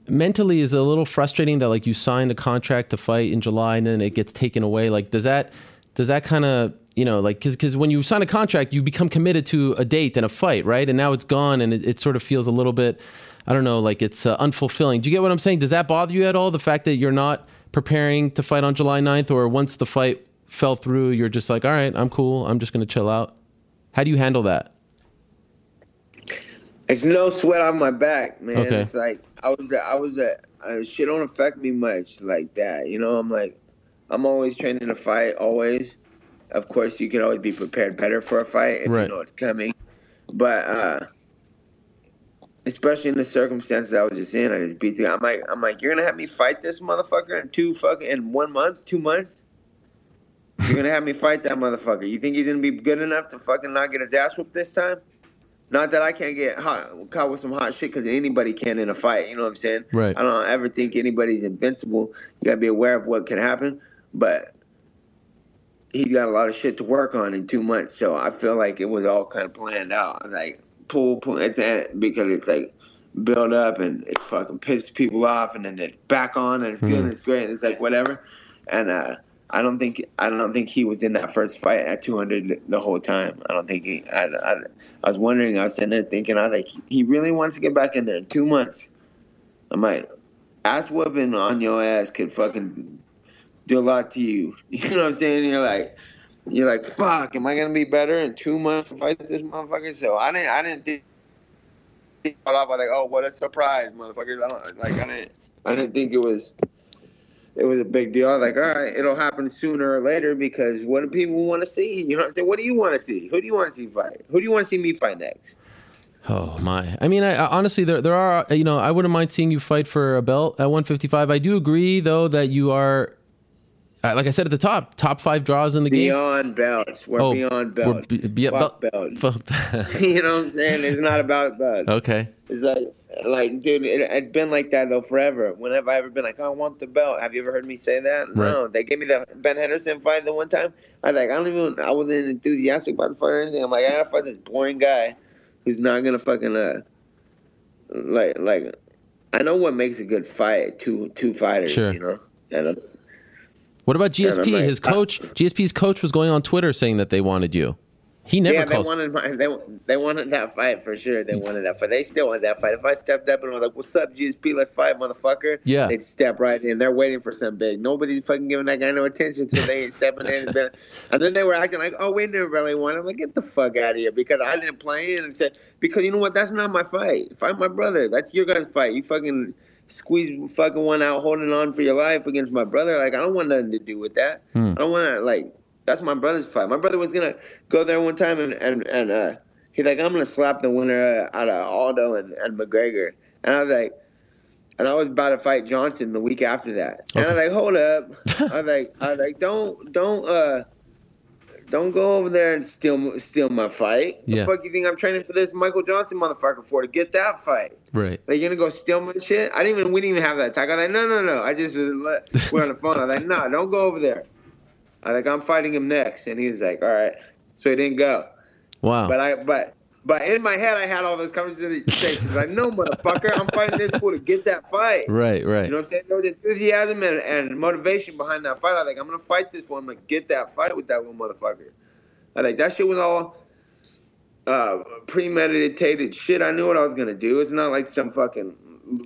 Mentally is it a little frustrating that like you signed a contract to fight in July and then it gets taken away. Like, does that does that kind of you know like because when you sign a contract, you become committed to a date and a fight, right? And now it's gone, and it, it sort of feels a little bit. I don't know, like it's uh, unfulfilling. Do you get what I'm saying? Does that bother you at all? The fact that you're not preparing to fight on July 9th, or once the fight fell through, you're just like, all right, I'm cool. I'm just going to chill out. How do you handle that? It's no sweat off my back, man. Okay. It's like I was, I was, a, uh, shit don't affect me much like that. You know, I'm like, I'm always training to fight, always. Of course, you can always be prepared better for a fight if Right. you know it's coming. But uh especially in the circumstances I was just in, I just beat the. I'm like, I'm like, you're gonna have me fight this motherfucker in two fucking in one month, two months. You're gonna have me fight that motherfucker. You think he's gonna be good enough to fucking not get his ass whooped this time? Not that I can't get hot, caught with some hot shit because anybody can in a fight. You know what I'm saying? Right. I don't ever think anybody's invincible. You gotta be aware of what can happen, but he got a lot of shit to work on in two months. So I feel like it was all kind of planned out. Like pull, pull at the end because it's like build up and it fucking pisses people off, and then it's back on and it's good and it's great and it's like whatever. And uh, I don't think I don't think he was in that first fight at 200 the whole time. I don't think he. I, I, I was wondering. I was sitting there thinking. I like, he really wants to get back in there in two months. I'm like, ass whooping on your ass could fucking do a lot to you. *laughs* You know what I'm saying? You're like, you're like, fuck. Am I gonna be better in two months to fight this motherfucker? So I didn't. I didn't think. Off, I was like, oh, what a surprise, motherfuckers! I don't like. I didn't. I didn't think it was. It was a big deal. I was like, all right, it'll happen sooner or later because what do people want to see? You know what I'm saying? What do you want to see? Who do you want to see fight? Who do you want to see me fight next? Oh my! I mean, I, I honestly, there there are you know, I wouldn't mind seeing you fight for a belt at 155. I do agree though that you are, uh, like I said at the top, top five draws in the game. Beyond belts. We're Oh, beyond we're belts. be- be- belt- belts. *laughs* *laughs* You know what I'm saying? It's not about belts. okay. It's like, like, dude, it, it's been like that though forever. When have I ever been like, I want the belt? Have you ever heard me say that? No. They gave me the Ben Henderson fight the one time. I was like, I don't even, I wasn't enthusiastic about the fight or anything. I'm like, I gotta fight this boring guy who's not gonna fucking uh, like, like, I know what makes a good fight. Two, two fighters, Sure. you know. And uh, What about GSP? Like- His coach, GSP's coach, was going on Twitter saying that they wanted you. He never yeah, they calls. wanted my, they they wanted that fight for sure. They wanted that fight. They still want that fight. If I stepped up and was like, "What's up, GSP? Let's fight, motherfucker!" Yeah. they'd step right in. They're waiting for something big. Nobody's fucking giving that guy no attention, so they ain't stepping in. And then, *laughs* and then they were acting like, "Oh, we didn't really want." I'm like, "Get the fuck out of here!" Because I didn't play in and said, "Because you know what? That's not my fight. Fight my brother. That's your guys' fight. You fucking." Squeeze fucking one out, holding on for your life against my brother. Like I don't want nothing to do with that. Hmm. I don't want to like that's my brother's fight. My brother was gonna go there one time and and and uh, he's like, I'm gonna slap the winner out of Aldo and, and McGregor, and I was like, and I was about to fight Johnson the week after that, and I was like, hold up, *laughs* I was like, I was like, don't don't uh. Don't go over there and steal steal my fight. Yeah. The fuck you think I'm training for this Michael Johnson motherfucker for to get that fight? Right. Like you're gonna go steal my shit? I didn't even we didn't even have that talk. I was like, no, no, no. I just was we're on the phone. I was like, no, don't go over there. I was like, I'm fighting him next, and he was like, all right. So he didn't go. Wow. But I but but in my head I had all those conversations. Like, no, motherfucker, I'm fighting this fool to get that fight. right. Right. You know what I'm saying? There was enthusiasm and, and motivation behind that fight. I was like, I'm gonna fight this fool. I'm gonna get that fight with that little motherfucker. I like that shit was all uh, premeditated shit. I knew what I was gonna do. It's not like some fucking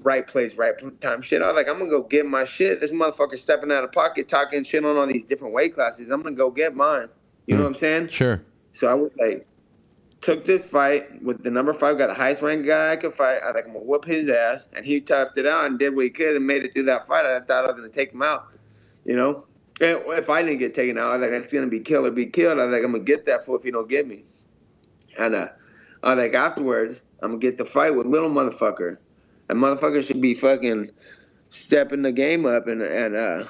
right place, right time shit. I was like, I'm gonna go get my shit. This motherfucker stepping out of pocket, talking shit on all these different weight classes. I'm gonna go get mine. You know what I'm saying? Sure. So I was like, took this fight with the number five, got the highest ranked guy I could fight. I was like, I'm gonna whoop his ass, and he toughed it out and did what he could and made it through that fight. I thought I was gonna take him out. You know, and if I didn't get taken out, I was like, it's gonna be kill or be killed. I was like, I'm gonna get that fool if you don't get me. And uh, I was like, afterwards, I'm gonna get the fight with little motherfucker. And motherfucker should be fucking stepping the game up and and uh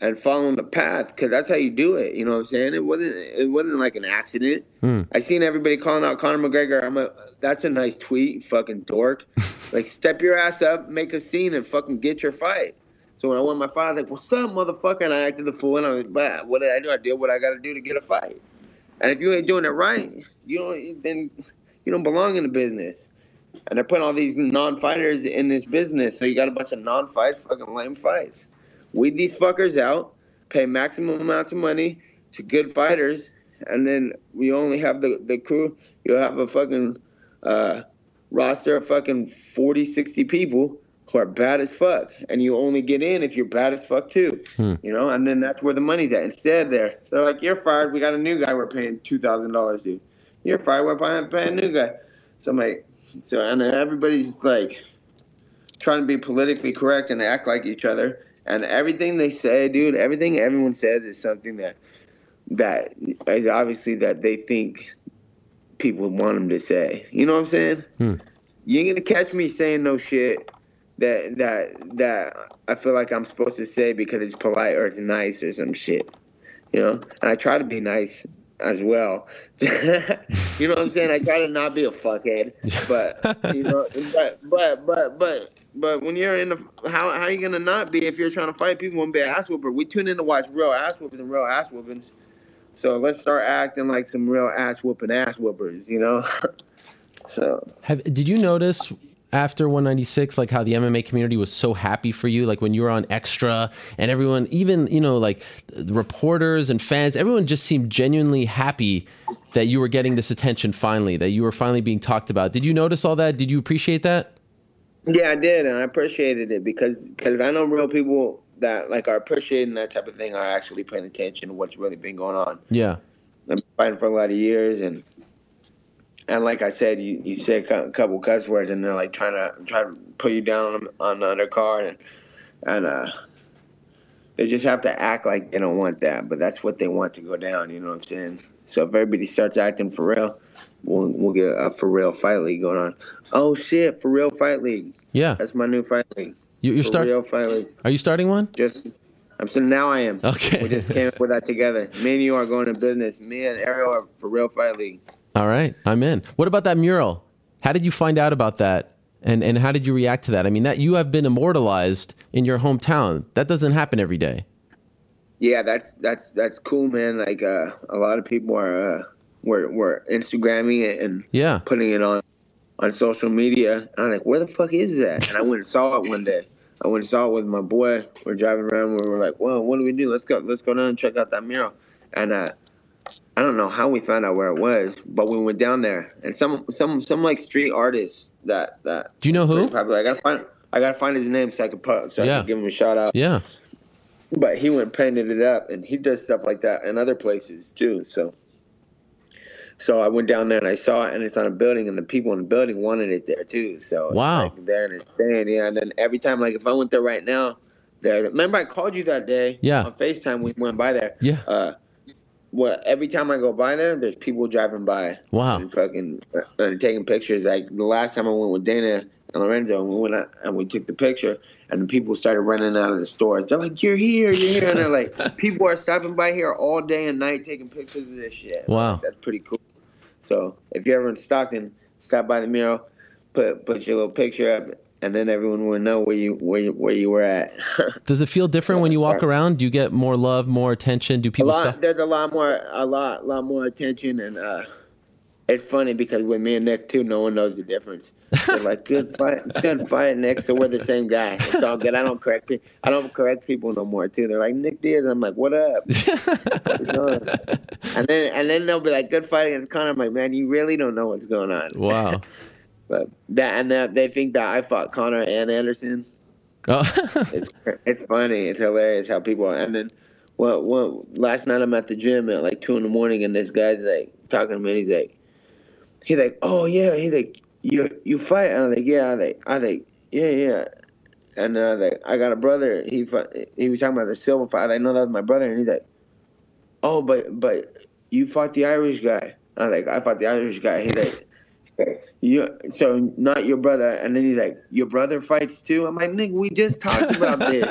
and following the path because that's how you do it. You know what I'm saying? It wasn't it wasn't like an accident. Hmm. I seen everybody calling out Conor McGregor. I'm a that's a nice tweet, fucking dork. *laughs* like step your ass up, make a scene, and fucking get your fight. So when I won my fight, I was like, "What's up, motherfucker?" And I acted the fool, and I was, like, what did I do? I did what I got to do to get a fight." And if you ain't doing it right, you don't then you don't belong in the business. And they're putting all these non-fighters in this business, so you got a bunch of non-fight fucking lame fights. Weed these fuckers out, pay maximum amounts of money to good fighters, and then we only have the, the crew. You'll have a fucking uh, roster of fucking 40, 60 people who are bad as fuck, and you only get in if you're bad as fuck too. Hmm. You know, and then that's where the money's at. Instead, they're they're like, "You're fired. We got a new guy. We're paying two thousand dollars, dude. You're fired. We're paying, paying a new guy." So I'm like, so and everybody's like trying to be politically correct and act like each other. And everything they say, dude, everything everyone says is something that that is obviously that they think people want them to say. You know what I'm saying? Hmm. You ain't gonna catch me saying no shit that that that I feel like I'm supposed to say because it's polite or it's nice or some shit. You know? And I try to be nice as well. *laughs* you know what I'm saying? I try to not be a fuckhead, *laughs* but you know, but but but but but when you're in the how how you gonna not be if you're trying to fight people and be an ass whooper? We tune in to watch real ass whoopers and real ass whoopings. So let's start acting like some real ass whooping ass whoopers, you know? *laughs* so Have did you notice after 196 like how the MMA community was so happy for you like when you were on extra and everyone even you know like the reporters and fans everyone just seemed genuinely happy that you were getting this attention finally that you were finally being talked about. Did you notice all that? Did you appreciate that? Yeah, I did, and I appreciated it because because I know real people that like are appreciating that type of thing are actually paying attention to what's really been going on. yeah. I've been fighting for a lot of years, and and like I said, you you say a cou- couple cuss words, and they're like trying to try to put you down on, on the undercard, and and uh, they just have to act like they don't want that, but that's what they want to go down. You know what I'm saying? So if everybody starts acting for real, we'll we'll get a for real fight league going on. Oh shit, for real fight league. yeah That's my new fight league. you, you're starting real are you starting one Just, I'm so now I am. Okay. We just came up with that together. Me and you are going to business. Me and Ariel are for real fight league. all right i'm in what about that mural how did you find out about that and and how did you react to that i mean that you have been immortalized in your hometown that doesn't happen every day Yeah, that's that's that's cool, man. Like uh, a lot of people are uh, were were Instagramming it and yeah putting it on on social media. And I'm like, where the fuck is that? And I went and saw it one day. I went and saw it with my boy. We're driving around. We were like, well, what do we do? Let's go. Let's go down and check out that mural. And uh, I don't know how we found out where it was, but we went down there. And some some some like street artist that that do you know who probably I gotta find I gotta find his name so I can put so I can give him a shout out. yeah But he went and painted it up, and he does stuff like that in other places too. So, so I went down there and I saw it, and it's on a building, and the people in the building wanted it there too. So Wow. like there and it's staying, yeah. And then every time, like if I went there right now, there. Remember I called you that day? Yeah. On Facetime, we went by there. Yeah. Uh, well, every time I go by there, there's people driving by. Wow. And fucking uh, and taking pictures. Like the last time I went with Dana and Lorenzo, and we went out and we took the picture, and people started running out of the stores. They're like, "You're here, you're here," and they're like, *laughs* "People are stopping by here all day and night taking pictures of this shit." Wow. that's pretty cool. So if you're ever in Stockton, stop by the mural, put put your little picture up, and then everyone will know where you where you, where you were at. *laughs* Does it feel different when you walk around? Do you get more love, more attention? Do a people lot, stop? there's a lot more a lot lot more attention and uh it's funny because with me and Nick too, no one knows the difference. They're like, "Good fight, good fight, Nick." So we're the same guy. It's all good. I don't correct people. I don't correct people no more too. They're like, "Nick Diaz." I'm like, "What up?" What's going on?" and then and then they'll be like, "Good fight against Conor." I'm like, "Man, you really don't know what's going on." Wow. *laughs* But that and that they think that I fought Conor and Anderson. Oh. *laughs* It's it's funny. It's hilarious how people. And then, well, well, last night I'm at the gym at like two in the morning, and this guy's like talking to me. And he's like, he's like, oh yeah. He's like, you you fight? And I'm like, yeah. I like, I like, yeah, yeah. And uh, like, I got a brother. He he was talking about the Silva fight. I know that was my brother, and he's like, oh, but but you fought the Irish guy. I like, I fought the Irish guy. He's like. You so not your brother, and then he's like, your brother fights too. I'm like, nigga, we just talked about this.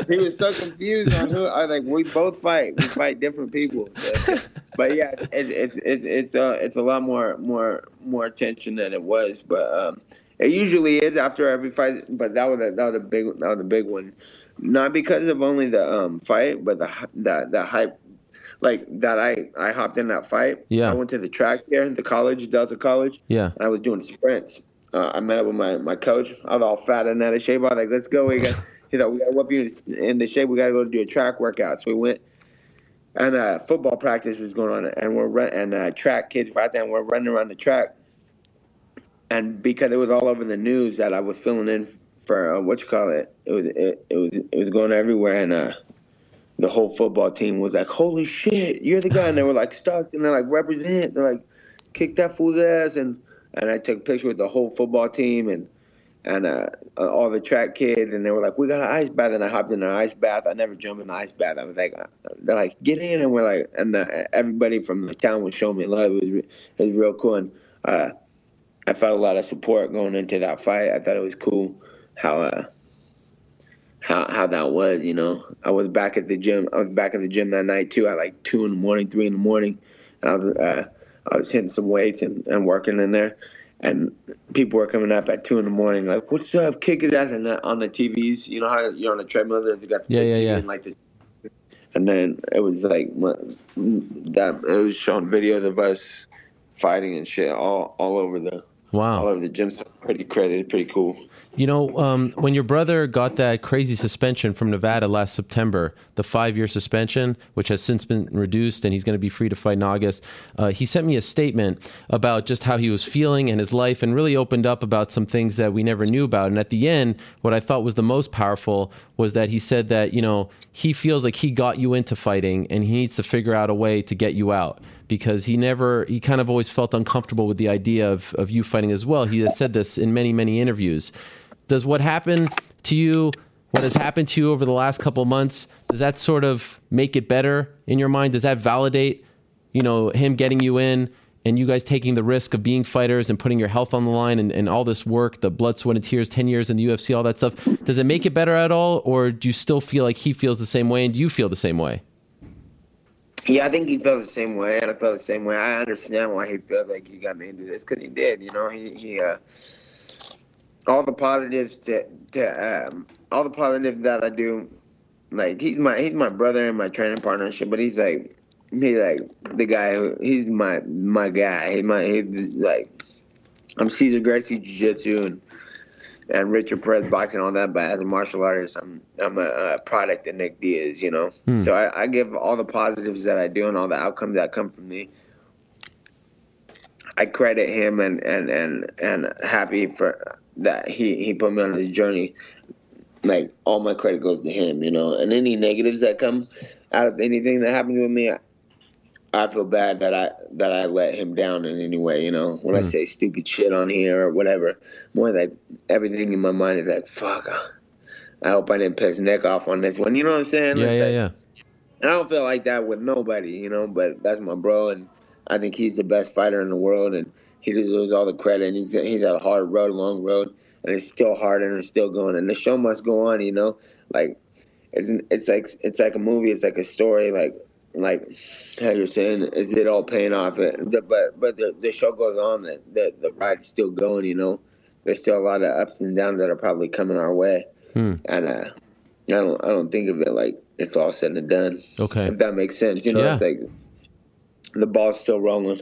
*laughs* he was so confused on who. I was like, we both fight. We fight different people. But, but yeah, it, it's it's it's uh it's a lot more more more attention than it was. But um, it usually is after every fight. But that was a, that was a big that was a big one, not because of only the um fight, but the the the hype like that I I hopped in that fight. Yeah. I went to the track here, the college, Delta College. Yeah. And I was doing sprints. Uh, I met up with my, my coach. I was all fat and out of shape. I was like, let's go. We got, *laughs* he thought, we got to whip you in the shape. We got to go do a track workout. So we went, and uh, football practice was going on, and we're run, and uh, track kids right there, and we're running around the track. And because it was all over the news that I was filling in for uh, what you call it, it was it, it was it was going everywhere, and uh, the whole football team was like, "Holy shit, you're the guy!" And they were like stuck, and they're like, "Represent!" They're like, "Kick that fool's ass!" And and I took a picture with the whole football team and and uh, all the track kids, and they were like, "We got an ice bath," and I hopped in an ice bath. I never jumped in an ice bath. I was like, "They're like, get in," and we're like, and uh, everybody from the town was showing me love. It was it was real cool, and uh, I felt a lot of support going into that fight. I thought it was cool how. Uh, how how that was, you know. I was back at the gym. I was back at the gym that night too, at like two in the morning, three in the morning, and I was uh, I was hitting some weights and, and working in there, and people were coming up at two in the morning, like, "What's up, kick his ass!" And on the TVs, you know how you're on the treadmill, there, you got the Yeah, yeah, yeah. And like the, and then it was like that. It was showing videos of us fighting and shit all all over the wow all over the gym. So pretty crazy, pretty cool. You know, um, when your brother got that crazy suspension from Nevada last September, the five year suspension, which has since been reduced and he's going to be free to fight in August, uh, he sent me a statement about just how he was feeling and his life and really opened up about some things that we never knew about. And at the end, what I thought was the most powerful was that he said that, you know, he feels like he got you into fighting and he needs to figure out a way to get you out because he never he kind of always felt uncomfortable with the idea of, of you fighting as well he has said this in many many interviews does what happened to you what has happened to you over the last couple months does that sort of make it better in your mind does that validate you know him getting you in and you guys taking the risk of being fighters and putting your health on the line and, and all this work the blood sweat and tears 10 years in the ufc all that stuff does it make it better at all or do you still feel like he feels the same way and do you feel the same way Yeah, I think he felt the same way, and I felt the same way. I understand why he felt like he got me into this because he did. You know, he he uh, all the positives to to um, all the positives that I do. Like he's my he's my brother and my training partnership, but he's like he's like the guy. Who, he's my my guy. He my he's like I'm Cesar Gracie Jiu Jitsu and and Richard Perez boxing all that, but as a martial artist, I'm I'm a, a product of Nick Diaz, you know. So I, I give all the positives that I do and all the outcomes that come from me. I credit him and and and and happy for that he he put me on this journey. Like all my credit goes to him, you know. And any negatives that come out of anything that happens with me, I, I feel bad that I that I let him down in any way, you know. When I hmm. say stupid shit on here or whatever, more like everything in my mind is like, fuck. I hope I didn't piss Nick off on this one. You know what I'm saying? yeah It's yeah like- yeah and I don't feel like that with nobody, you know, but that's my bro, and I think he's the best fighter in the world, and he deserves all the credit. And he's he's had a hard road, a long road, and it's still hard, and it's still going, and the show must go on, you know. Like it's it's like it's like a movie, it's like a story, like like how you're saying, is it all paying off? It, but but the, the show goes on, the, the the ride's still going, you know. There's still a lot of ups and downs that are probably coming our way, Hmm. and uh, I don't I don't think of it like it's all said and done okay if that makes sense. You know, Yeah. it's like the ball's still rolling.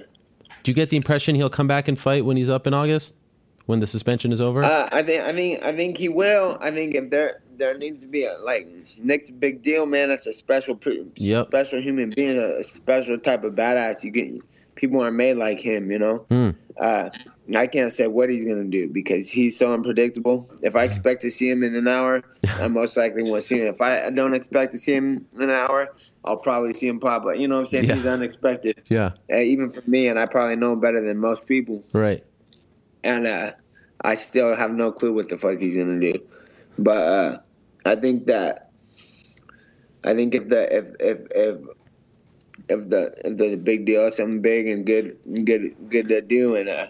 Do you get the impression he'll come back and fight when he's up in august when the suspension is over Uh, I think, I think, I think he will. I think if there there needs to be a like Nick's a big deal, man. That's a special, Yep. special human being, a special type of badass. You get people aren't made like him. You know, uh, I can't say what he's gonna do because he's so unpredictable. If I expect to see him in an hour, I *laughs* most likely won't see him. If I don't expect to see him in an hour, I'll probably see him pop up. You know what I'm saying? Yeah. He's unexpected, Yeah. uh, even for me, and I probably know him better than most people. Right. And uh, I still have no clue what the fuck he's gonna do. But uh, I think that I think if the if if if if the if there's a big deal, something big and good good good to do, and uh,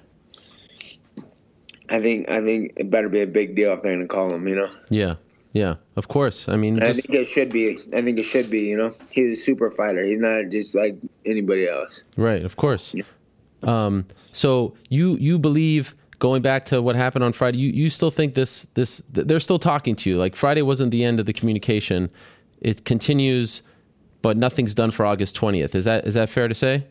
I think I think it better be a big deal if they're gonna call him. You know, Yeah. Yeah. Of course. I mean, I just, think it should be. I think it should be. You know, he's a super fighter. He's not just like anybody else. right. Of course. Yeah. Um, so you you believe going back to what happened on Friday, you, you still think this this th- they're still talking to you. Like Friday wasn't the end of the communication. It continues, but nothing's done for August twentieth. Is that is that fair to say?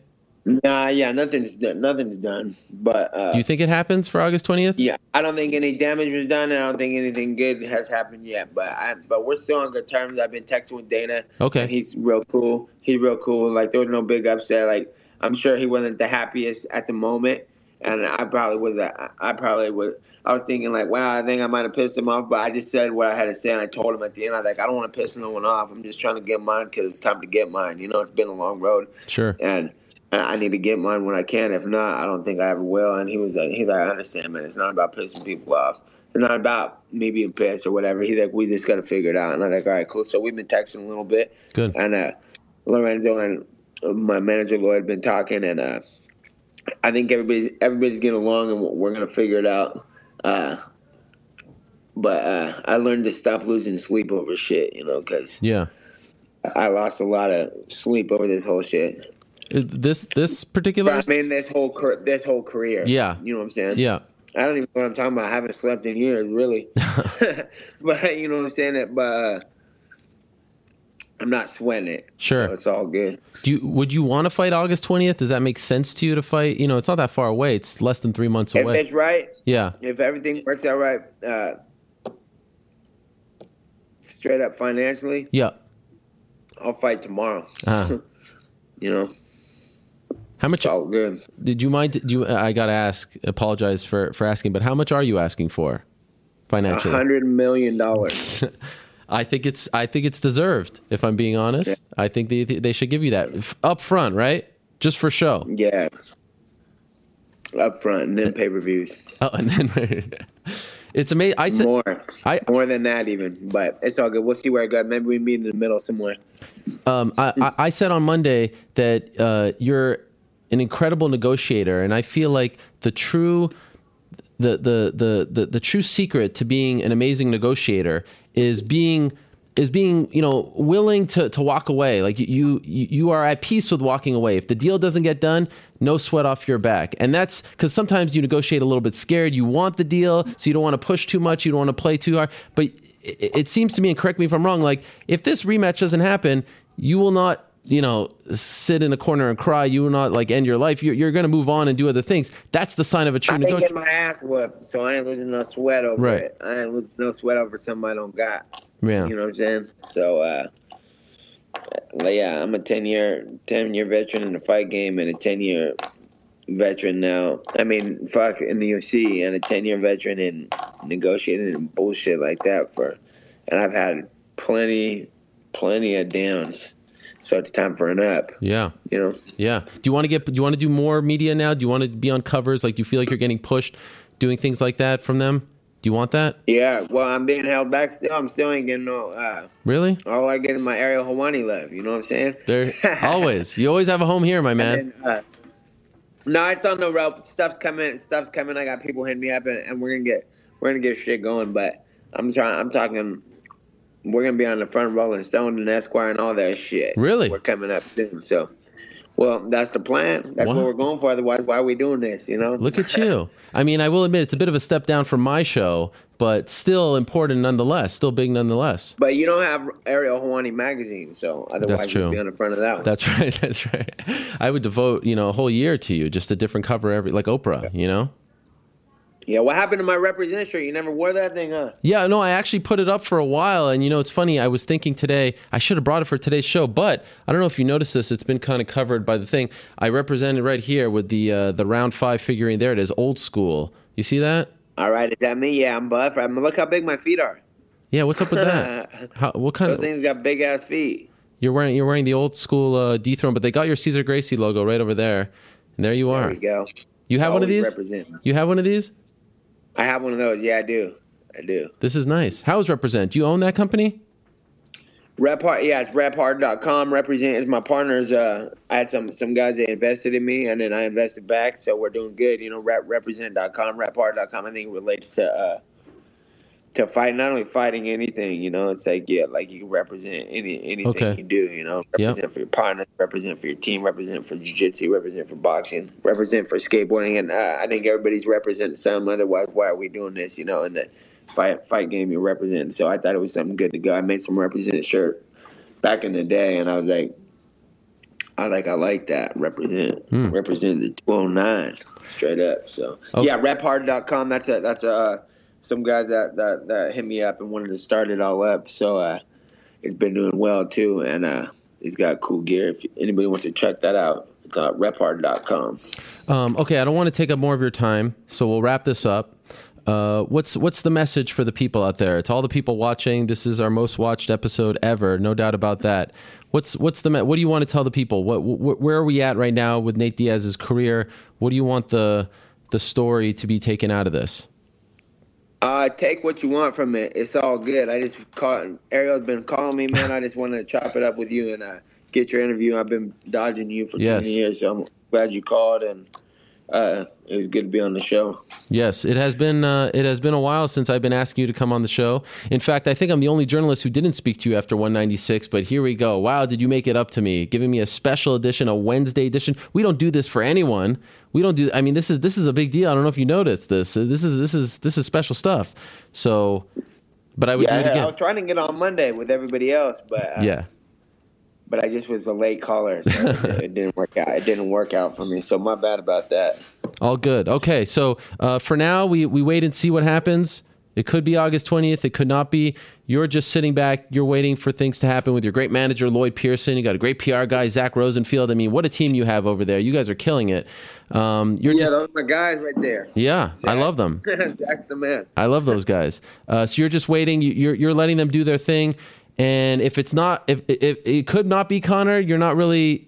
Nah, yeah, nothing's done. Nothing's done. But uh, Do you think it happens for August twentieth? Yeah, I don't think any damage was done, and I don't think anything good has happened yet. But I, but we're still on good terms. I've been texting with Dana. Okay. and he's real cool. He's real cool. Like there was no big upset. Like I'm sure he wasn't the happiest at the moment, and I probably was. I, I probably was. I was thinking like, wow, I think I might have pissed him off, but I just said what I had to say, and I told him at the end, I was like, I don't want to piss no one off. I'm just trying to get mine because it's time to get mine. You know, it's been a long road Sure. and I need to get mine when I can. If not, I don't think I ever will. And he was like, he's like, I understand, man. It's not about pissing people off. It's not about me being pissed or whatever. He's like, we just got to figure it out. And I'm like, all right, cool. So we've been texting a little bit, Good. and uh, Lorenzo and my manager Lloyd have been talking, and uh, I think everybody's everybody's getting along, and we're gonna figure it out. Uh, but uh, I learned to stop losing sleep over shit, you know, because Yeah. I lost a lot of sleep over this whole shit. Is This this particular. I mean, this whole this whole career. Yeah. you know what I'm saying. Yeah. I don't even know what I'm talking about. I haven't slept in years, really. *laughs* *laughs* but you know what I'm saying. That, but uh, I'm not sweating it. Sure. so it's all good. Do you would you want to fight August twentieth? Does that make sense to you to fight? You know, it's not that far away. It's less than three months If away. If it's right, Yeah. if everything works out right, uh, straight up financially, Yeah. I'll fight tomorrow. Uh, *laughs* You know, how much it's all good. did you mind? Do you, I got to ask. Apologize for for asking, but how much are you asking for A financially? hundred million dollars. *laughs* I think it's I think it's deserved. If I'm being honest, I think they they should give you that up front, right? Just for show. yeah. Up front and then pay per views. *laughs* Oh, and then *laughs* it's amazing. I said More. I More than that, even. But it's all good. We'll see where it goes. Maybe we meet in the middle somewhere. Um, I, I, I said on Monday that uh, you're an incredible negotiator, and I feel like the true the, the the the the true secret to being an amazing negotiator is being is being you know willing to to walk away. Like you you are at peace with walking away. If the deal doesn't get done no sweat off your back. And that's because sometimes you negotiate a little bit scared. You want the deal so you don't want to push too much. You don't want to play too hard. But it, it seems to me and correct me if i'm wrong like if this rematch doesn't happen you will not you know sit in a corner and cry you will not like end your life you're, you're going to move on and do other things that's the sign of a true I negotiator getting my ass whooped, so I ain't losing no sweat over Right. it. I ain't losing no sweat over something I don't got. yeah You know what I'm saying? So, uh, yeah, I'm a 10 year, 10 year veteran in the fight game and a 10 year veteran now. I mean, fuck, in the UFC and a 10 year veteran in negotiating and bullshit like that for, and I've had plenty, plenty of downs. So it's time for an up, yeah you know? Yeah. Do you want to get? Do you want to do more media now? Do you want to be on covers? Like, do you feel like you're getting pushed, doing things like that from them? Do you want that? Yeah, well, I'm being held back still. I'm still ain't getting no, uh, Really? all I get is my Ariel Helwani love. You know what I'm saying? There *laughs* always. You always have a home here, my man. And, uh, no, it's on the rope. Stuff's coming. Stuff's coming. I got people hitting me up, and, and we're gonna get we're gonna get shit going. But I'm trying. I'm talking. We're gonna be on the front row and selling an Esquire and all that shit. Really? We're coming up soon. So, well, that's the plan. That's Wow. what we're going for. Otherwise, why are we doing this? You know? Look at you. I mean, I will admit it's a bit of a step down from my show, but still important nonetheless. Still big nonetheless. But you don't have Ariel Helwani magazine, so otherwise true. you'd be on the front of that one. That's *laughs* right. That's right. I would devote, you know, a whole year to you, just a different cover every, like Oprah. You know. Yeah, what happened to my represent shirt? You never wore that thing, huh? Yeah, no, I actually put it up for a while, and you know, it's funny. I was thinking today I should have brought it for today's show, but I don't know if you noticed this. It's been kind of covered by the thing. I represented right here with the uh, the round five figurine. There it is, old school. You see that? All right, is that me? Yeah, I'm buff. I'm, look how big my feet are. Yeah, what's up with that? *laughs* How, what kind Those of? things got big ass feet. You're wearing you're wearing the old school uh, dethrone, but they got your Cesar Gracie logo right over there, and there you There are. go. You have one of these? Represent. You have one of these? I have one of those. Yeah, I do. I do. This is nice. How is Represent? Do you own that company? Rep hard, yeah, it's rephard.com. Represent is my partners. Uh, I had some some guys that invested in me, and then I invested back, so we're doing good. You know, rep, represent.com, rephard.com. I think it relates to uh, to fight, not only fighting anything. You know, it's like yeah, like you can represent any anything Okay. you do. You know, represent for your partner, represent for your team, represent for jiu-jitsu, represent for boxing, represent for skateboarding, and uh, I think everybody's representing some. Otherwise, why are we doing this? You know, and the fight fight game you represent. So I thought it was something good to go. I made some represent shirt back in the day, and I was like, I like I like that represent Hmm. represent the 209 straight up. So Okay. yeah, rephard.com. That's a that's a uh, some guys that, that that hit me up and wanted to start it all up. So uh, it's been doing well too, and uh, he's got cool gear. If anybody wants to check that out, it's uh, rephard.com. Um, okay, I don't want to take up more of your time, so we'll wrap this up. Uh, what's what's the message for the people out there? It's all the people watching, this is our most watched episode ever, no doubt about that. What's what's the what do you want to tell the people? What wh- where are we at right now with Nate Diaz's career? What do you want the the story to be taken out of this? Uh, take what you want from it. It's all good. I just caught Ariel's been calling me, man. I just want to chop it up with you and uh, get your interview. I've been dodging you for Yes. 20 years, so I'm glad you called, and uh, it was good to be on the show. Yes, it has been uh, it has been a while since I've been asking you to come on the show. In fact, I think I'm the only journalist who didn't speak to you after 196. But here we go. Wow, did you make it up to me? Giving me a special edition, a Wednesday edition. We don't do this for anyone. We don't do. I mean, this is this is a big deal. I don't know if you noticed this. Uh, This is this is this is special stuff. So, but I would Yeah, do it I, was trying to get on Monday with everybody else, but uh, yeah. but I just was a late caller, so *laughs* it didn't work out. It didn't work out for me, so my bad about that. All good. Okay, so uh, for now, we, we wait and see what happens. It could be August 20th. It could not be. You're just sitting back. You're waiting for things to happen with your great manager, Lloyd Pearson. You got a great PR guy, Zach Rosenfield. I mean, what a team you have over there. You guys are killing it. Um, you're Yeah, just. those are my guys right there. Yeah, I love them. *laughs* Jack's the man. I love those guys. Uh, so you're just waiting. You- You're you're letting them do their thing, and if it's not, if, if it could not be Conor, you're not really.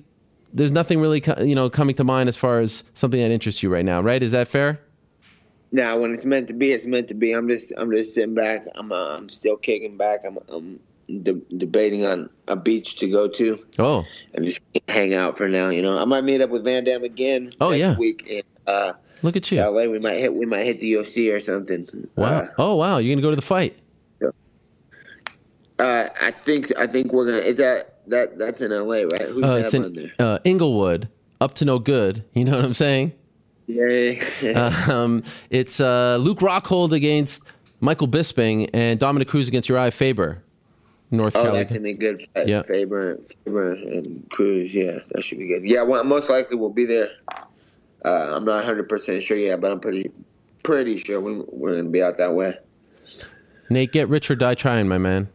There's nothing really, you know, coming to mind as far as something that interests you right now, right? Is that fair? Now, when it's meant to be, it's meant to be. I'm just, I'm just sitting back. I'm, uh, I'm still kicking back. I'm, I'm de- debating on a beach to go to Oh, and just hang out for now. You know, I might meet up with Van Damme again. Oh, next yeah. week in uh, look at you! LA. We might hit, we might hit the UFC or something. Wow. Uh, oh, wow. You're gonna go to the fight. uh, I think, I think we're gonna. Is that that that's in LA, right? Who's Uh, it's in there? uh, Inglewood, up to no good. You know what I'm saying? Yeah. *laughs* Um, it's uh, Luke Rockhold against Michael Bisping and Dominick Cruz against Uriah Faber, North Oh, Cali. that's gonna be good. fight. Yeah. Faber, Faber and Cruz. Yeah, that should be good. Yeah, well, most likely we'll be there. Uh, I'm not 100 percent sure yet, but I'm pretty pretty sure we, we're gonna be out that way. Nate, get rich or die trying, my man.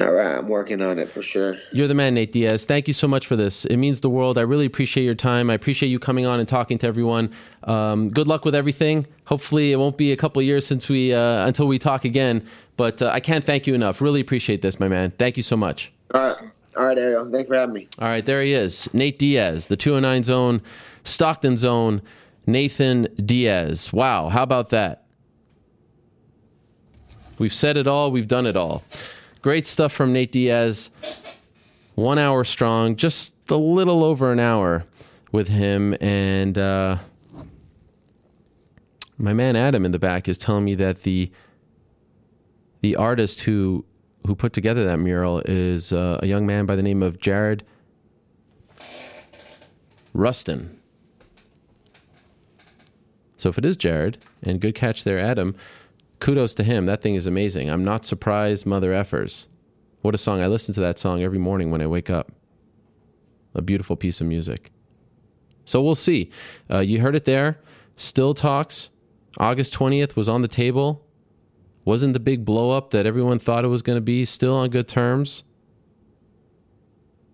All right, I'm working on it for sure. You're the man, Nate Diaz. Thank you so much for this. It means the world. I really appreciate your time. I appreciate you coming on and talking to everyone. Um, good luck with everything. Hopefully, it won't be a couple years since we uh, until we talk again. But uh, I can't thank you enough. Really appreciate this, my man. Thank you so much. All right, all right, Ariel. Thanks for having me. All right, there he is, Nate Diaz, the 209 zone, Stockton zone, Nathan Diaz. Wow, how about that? We've said it all, we've done it all. Great stuff from Nate Diaz. One hour strong, just a little over an hour with him. And uh, my man Adam in the back is telling me that the the artist who who put together that mural is uh, a young man by the name of Jared Rustin. So if it is Jared, and good catch there, Adam, kudos to him. That thing is amazing. I'm not surprised, mother effers. What a song. I listen to that song every morning when I wake up. A beautiful piece of music. So we'll see. Uh, you heard it there. Still talks August 20th was on the table. Wasn't the big blow up that everyone thought it was going to be still on good terms?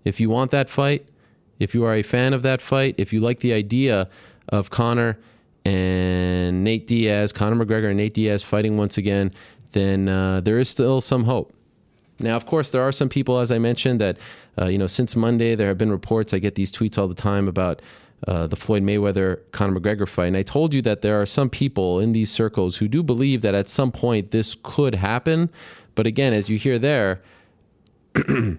If you want that fight, if you are a fan of that fight, if you like the idea of Conor and Nate Diaz, Conor McGregor and Nate Diaz fighting once again, then uh, there is still some hope. Now, of course, there are some people, as I mentioned, that uh, you know since Monday there have been reports. I get these tweets all the time about uh, the Floyd Mayweather Conor McGregor fight, and I told you that there are some people in these circles who do believe that at some point this could happen. But again, as you hear there. *clears throat*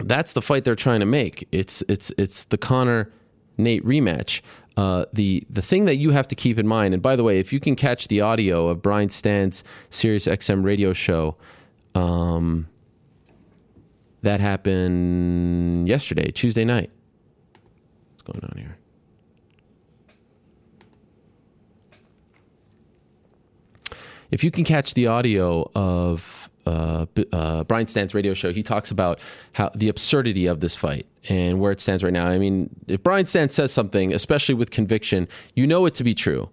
that's the fight they're trying to make. It's it's it's the Conor Nate rematch. Uh, the the thing that you have to keep in mind, and by the way, if you can catch the audio of Brian Stann's Sirius XM radio show, um, that happened yesterday, Tuesday night. What's going on here? If you can catch the audio of uh, uh, Brian Stann's radio show, he talks about how the absurdity of this fight and where it stands right now. I mean, if Brian Stann says something, especially with conviction, you know it to be true.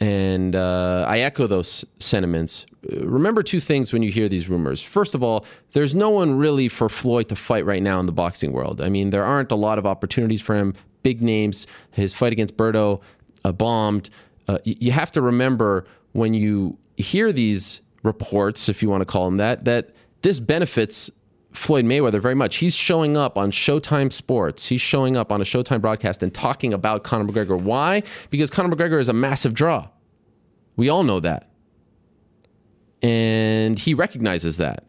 And uh, I echo those sentiments. Remember two things when you hear these rumors. First of all, there's no one really for Floyd to fight right now in the boxing world. I mean, there aren't a lot of opportunities for him. Big names. His fight against Berto uh, bombed. Uh, you have to remember when you hear these reports, if you want to call them that, that this benefits Floyd Mayweather very much. He's showing up on Showtime Sports. He's showing up on a Showtime broadcast and talking about Conor McGregor. Why? Because Conor McGregor is a massive draw. We all know that. And he recognizes that.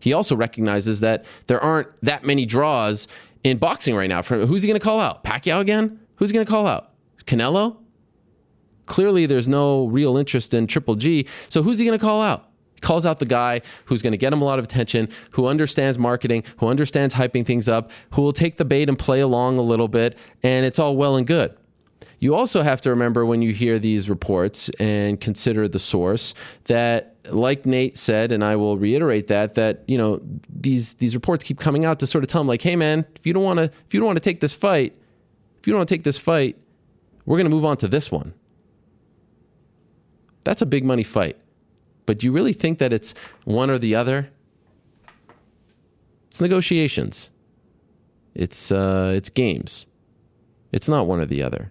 He also recognizes that there aren't that many draws in boxing right now. Who's he going to call out? Pacquiao again? Who's he going to call out? Canelo? Clearly, there's no real interest in Triple G. So who's he going to call out? Calls out the guy who's going to get him a lot of attention, who understands marketing, who understands hyping things up, who will take the bait and play along a little bit, and it's all well and good. You also have to remember when you hear these reports and consider the source that like Nate said and I will reiterate that that you know these these reports keep coming out to sort of tell him like hey man if you don't want to if you don't want to take this fight if you don't want to take this fight we're going to move on to this one that's a big money fight but do you really think that it's one or the other? It's negotiations. It's uh, it's games. It's not one or the other.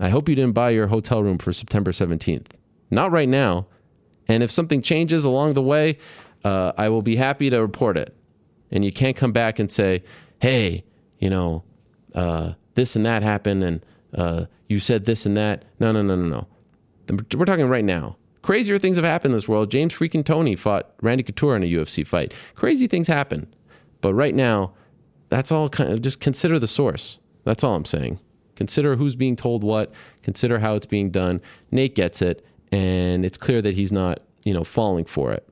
I hope you didn't buy your hotel room for September 17th. Not right now. And if something changes along the way, uh, I will be happy to report it. And you can't come back and say, hey, you know, uh, this and that happened and uh, you said this and that. No, no, no, no, no. We're talking right now. Crazier things have happened in this world. James freaking Toney fought Randy Couture in a UFC fight. Crazy things happen. But right now, that's all kind of just consider the source. That's all I'm saying. Consider who's being told what, consider how it's being done. Nate gets it, and it's clear that he's not, you know, falling for it.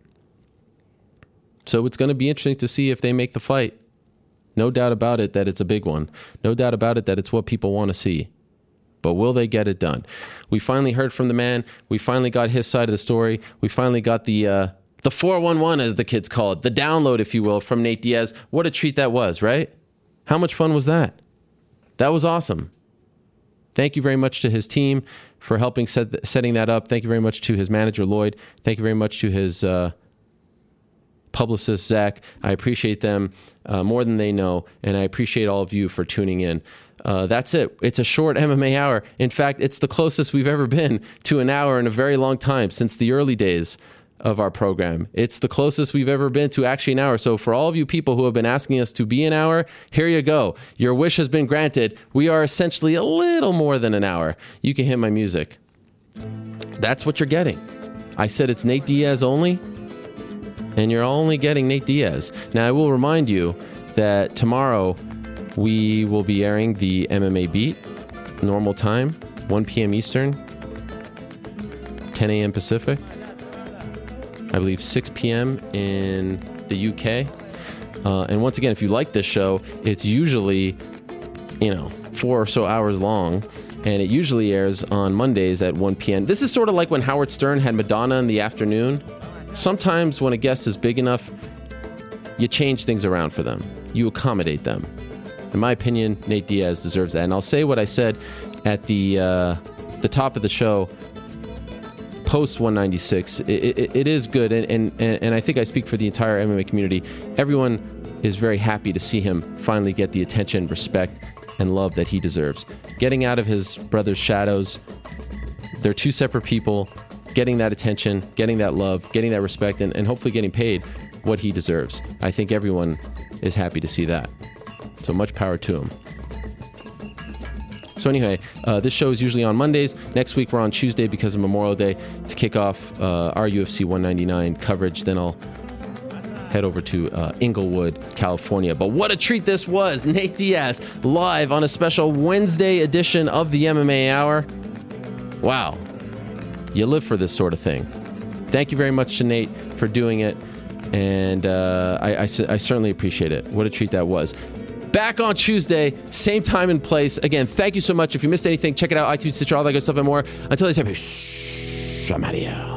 So it's going to be interesting to see if they make the fight. No doubt about it that it's a big one. No doubt about it that it's what people want to see but will they get it done? We finally heard from the man. We finally got his side of the story. We finally got the uh, the 411 as the kids call it, the download, if you will, from Nate Diaz. What a treat that was, right? How much fun was that? That was awesome. Thank you very much to his team for helping set, setting that up. Thank you very much to his manager Lloyd. Thank you very much to his uh, publicist Zach. I appreciate them uh, more than they know, and I appreciate all of you for tuning in. Uh, that's it. It's a short *laughs* MMA hour. In fact, it's the closest we've ever been *laughs* to an hour in a very long time since the early days of our program. It's the closest we've ever been to actually an hour. So, for all of you people who have been asking us to be an hour, here you go. Your wish has been granted. We are essentially a little more than an hour. You can hit my music. That's what you're getting. I said it's Nate Diaz only, and you're only getting Nate Diaz. Now, I will remind you that tomorrow we will be airing the MMA Beat, normal time, 1 p.m. Eastern, 10 a.m. Pacific. I believe 6 p.m. in the UK. Uh, and once again, if you like this show, it's usually, you know, four or so hours long. And it usually airs on Mondays at 1 p.m. This is sort of like when Howard Stern had Madonna in the afternoon. Sometimes when a guest is big enough, you change things around for them, you accommodate them in my opinion, Nate Diaz deserves that. And I'll say what I said at the uh, the top of the show, post 196, it, it, it is good. And, and, and I think I speak for the entire MMA community. Everyone is very happy to see him finally get the attention, respect, and love that he deserves. Getting out of his brother's shadows, they're two separate people. Getting that attention, getting that love, getting that respect, and, and hopefully getting paid what he deserves. I think everyone is happy to see that. So much power to him. So anyway, uh, this show is usually on Mondays. Next week we're on Tuesday because of Memorial Day to kick off uh, our UFC 199 coverage. Then I'll head over to uh, Inglewood, California. But what a treat this was! *laughs* Nate Diaz live on a special Wednesday edition of the MMA Hour. Wow, you live for this sort of thing. Thank you very much to Nate for doing it, and uh, I, I, I certainly appreciate it. What a treat that was. Back on Tuesday, same time and place. Again, thank you so much. If you missed anything, check it out iTunes, Stitcher, all that good stuff, and more. Until next time, I'm out of here.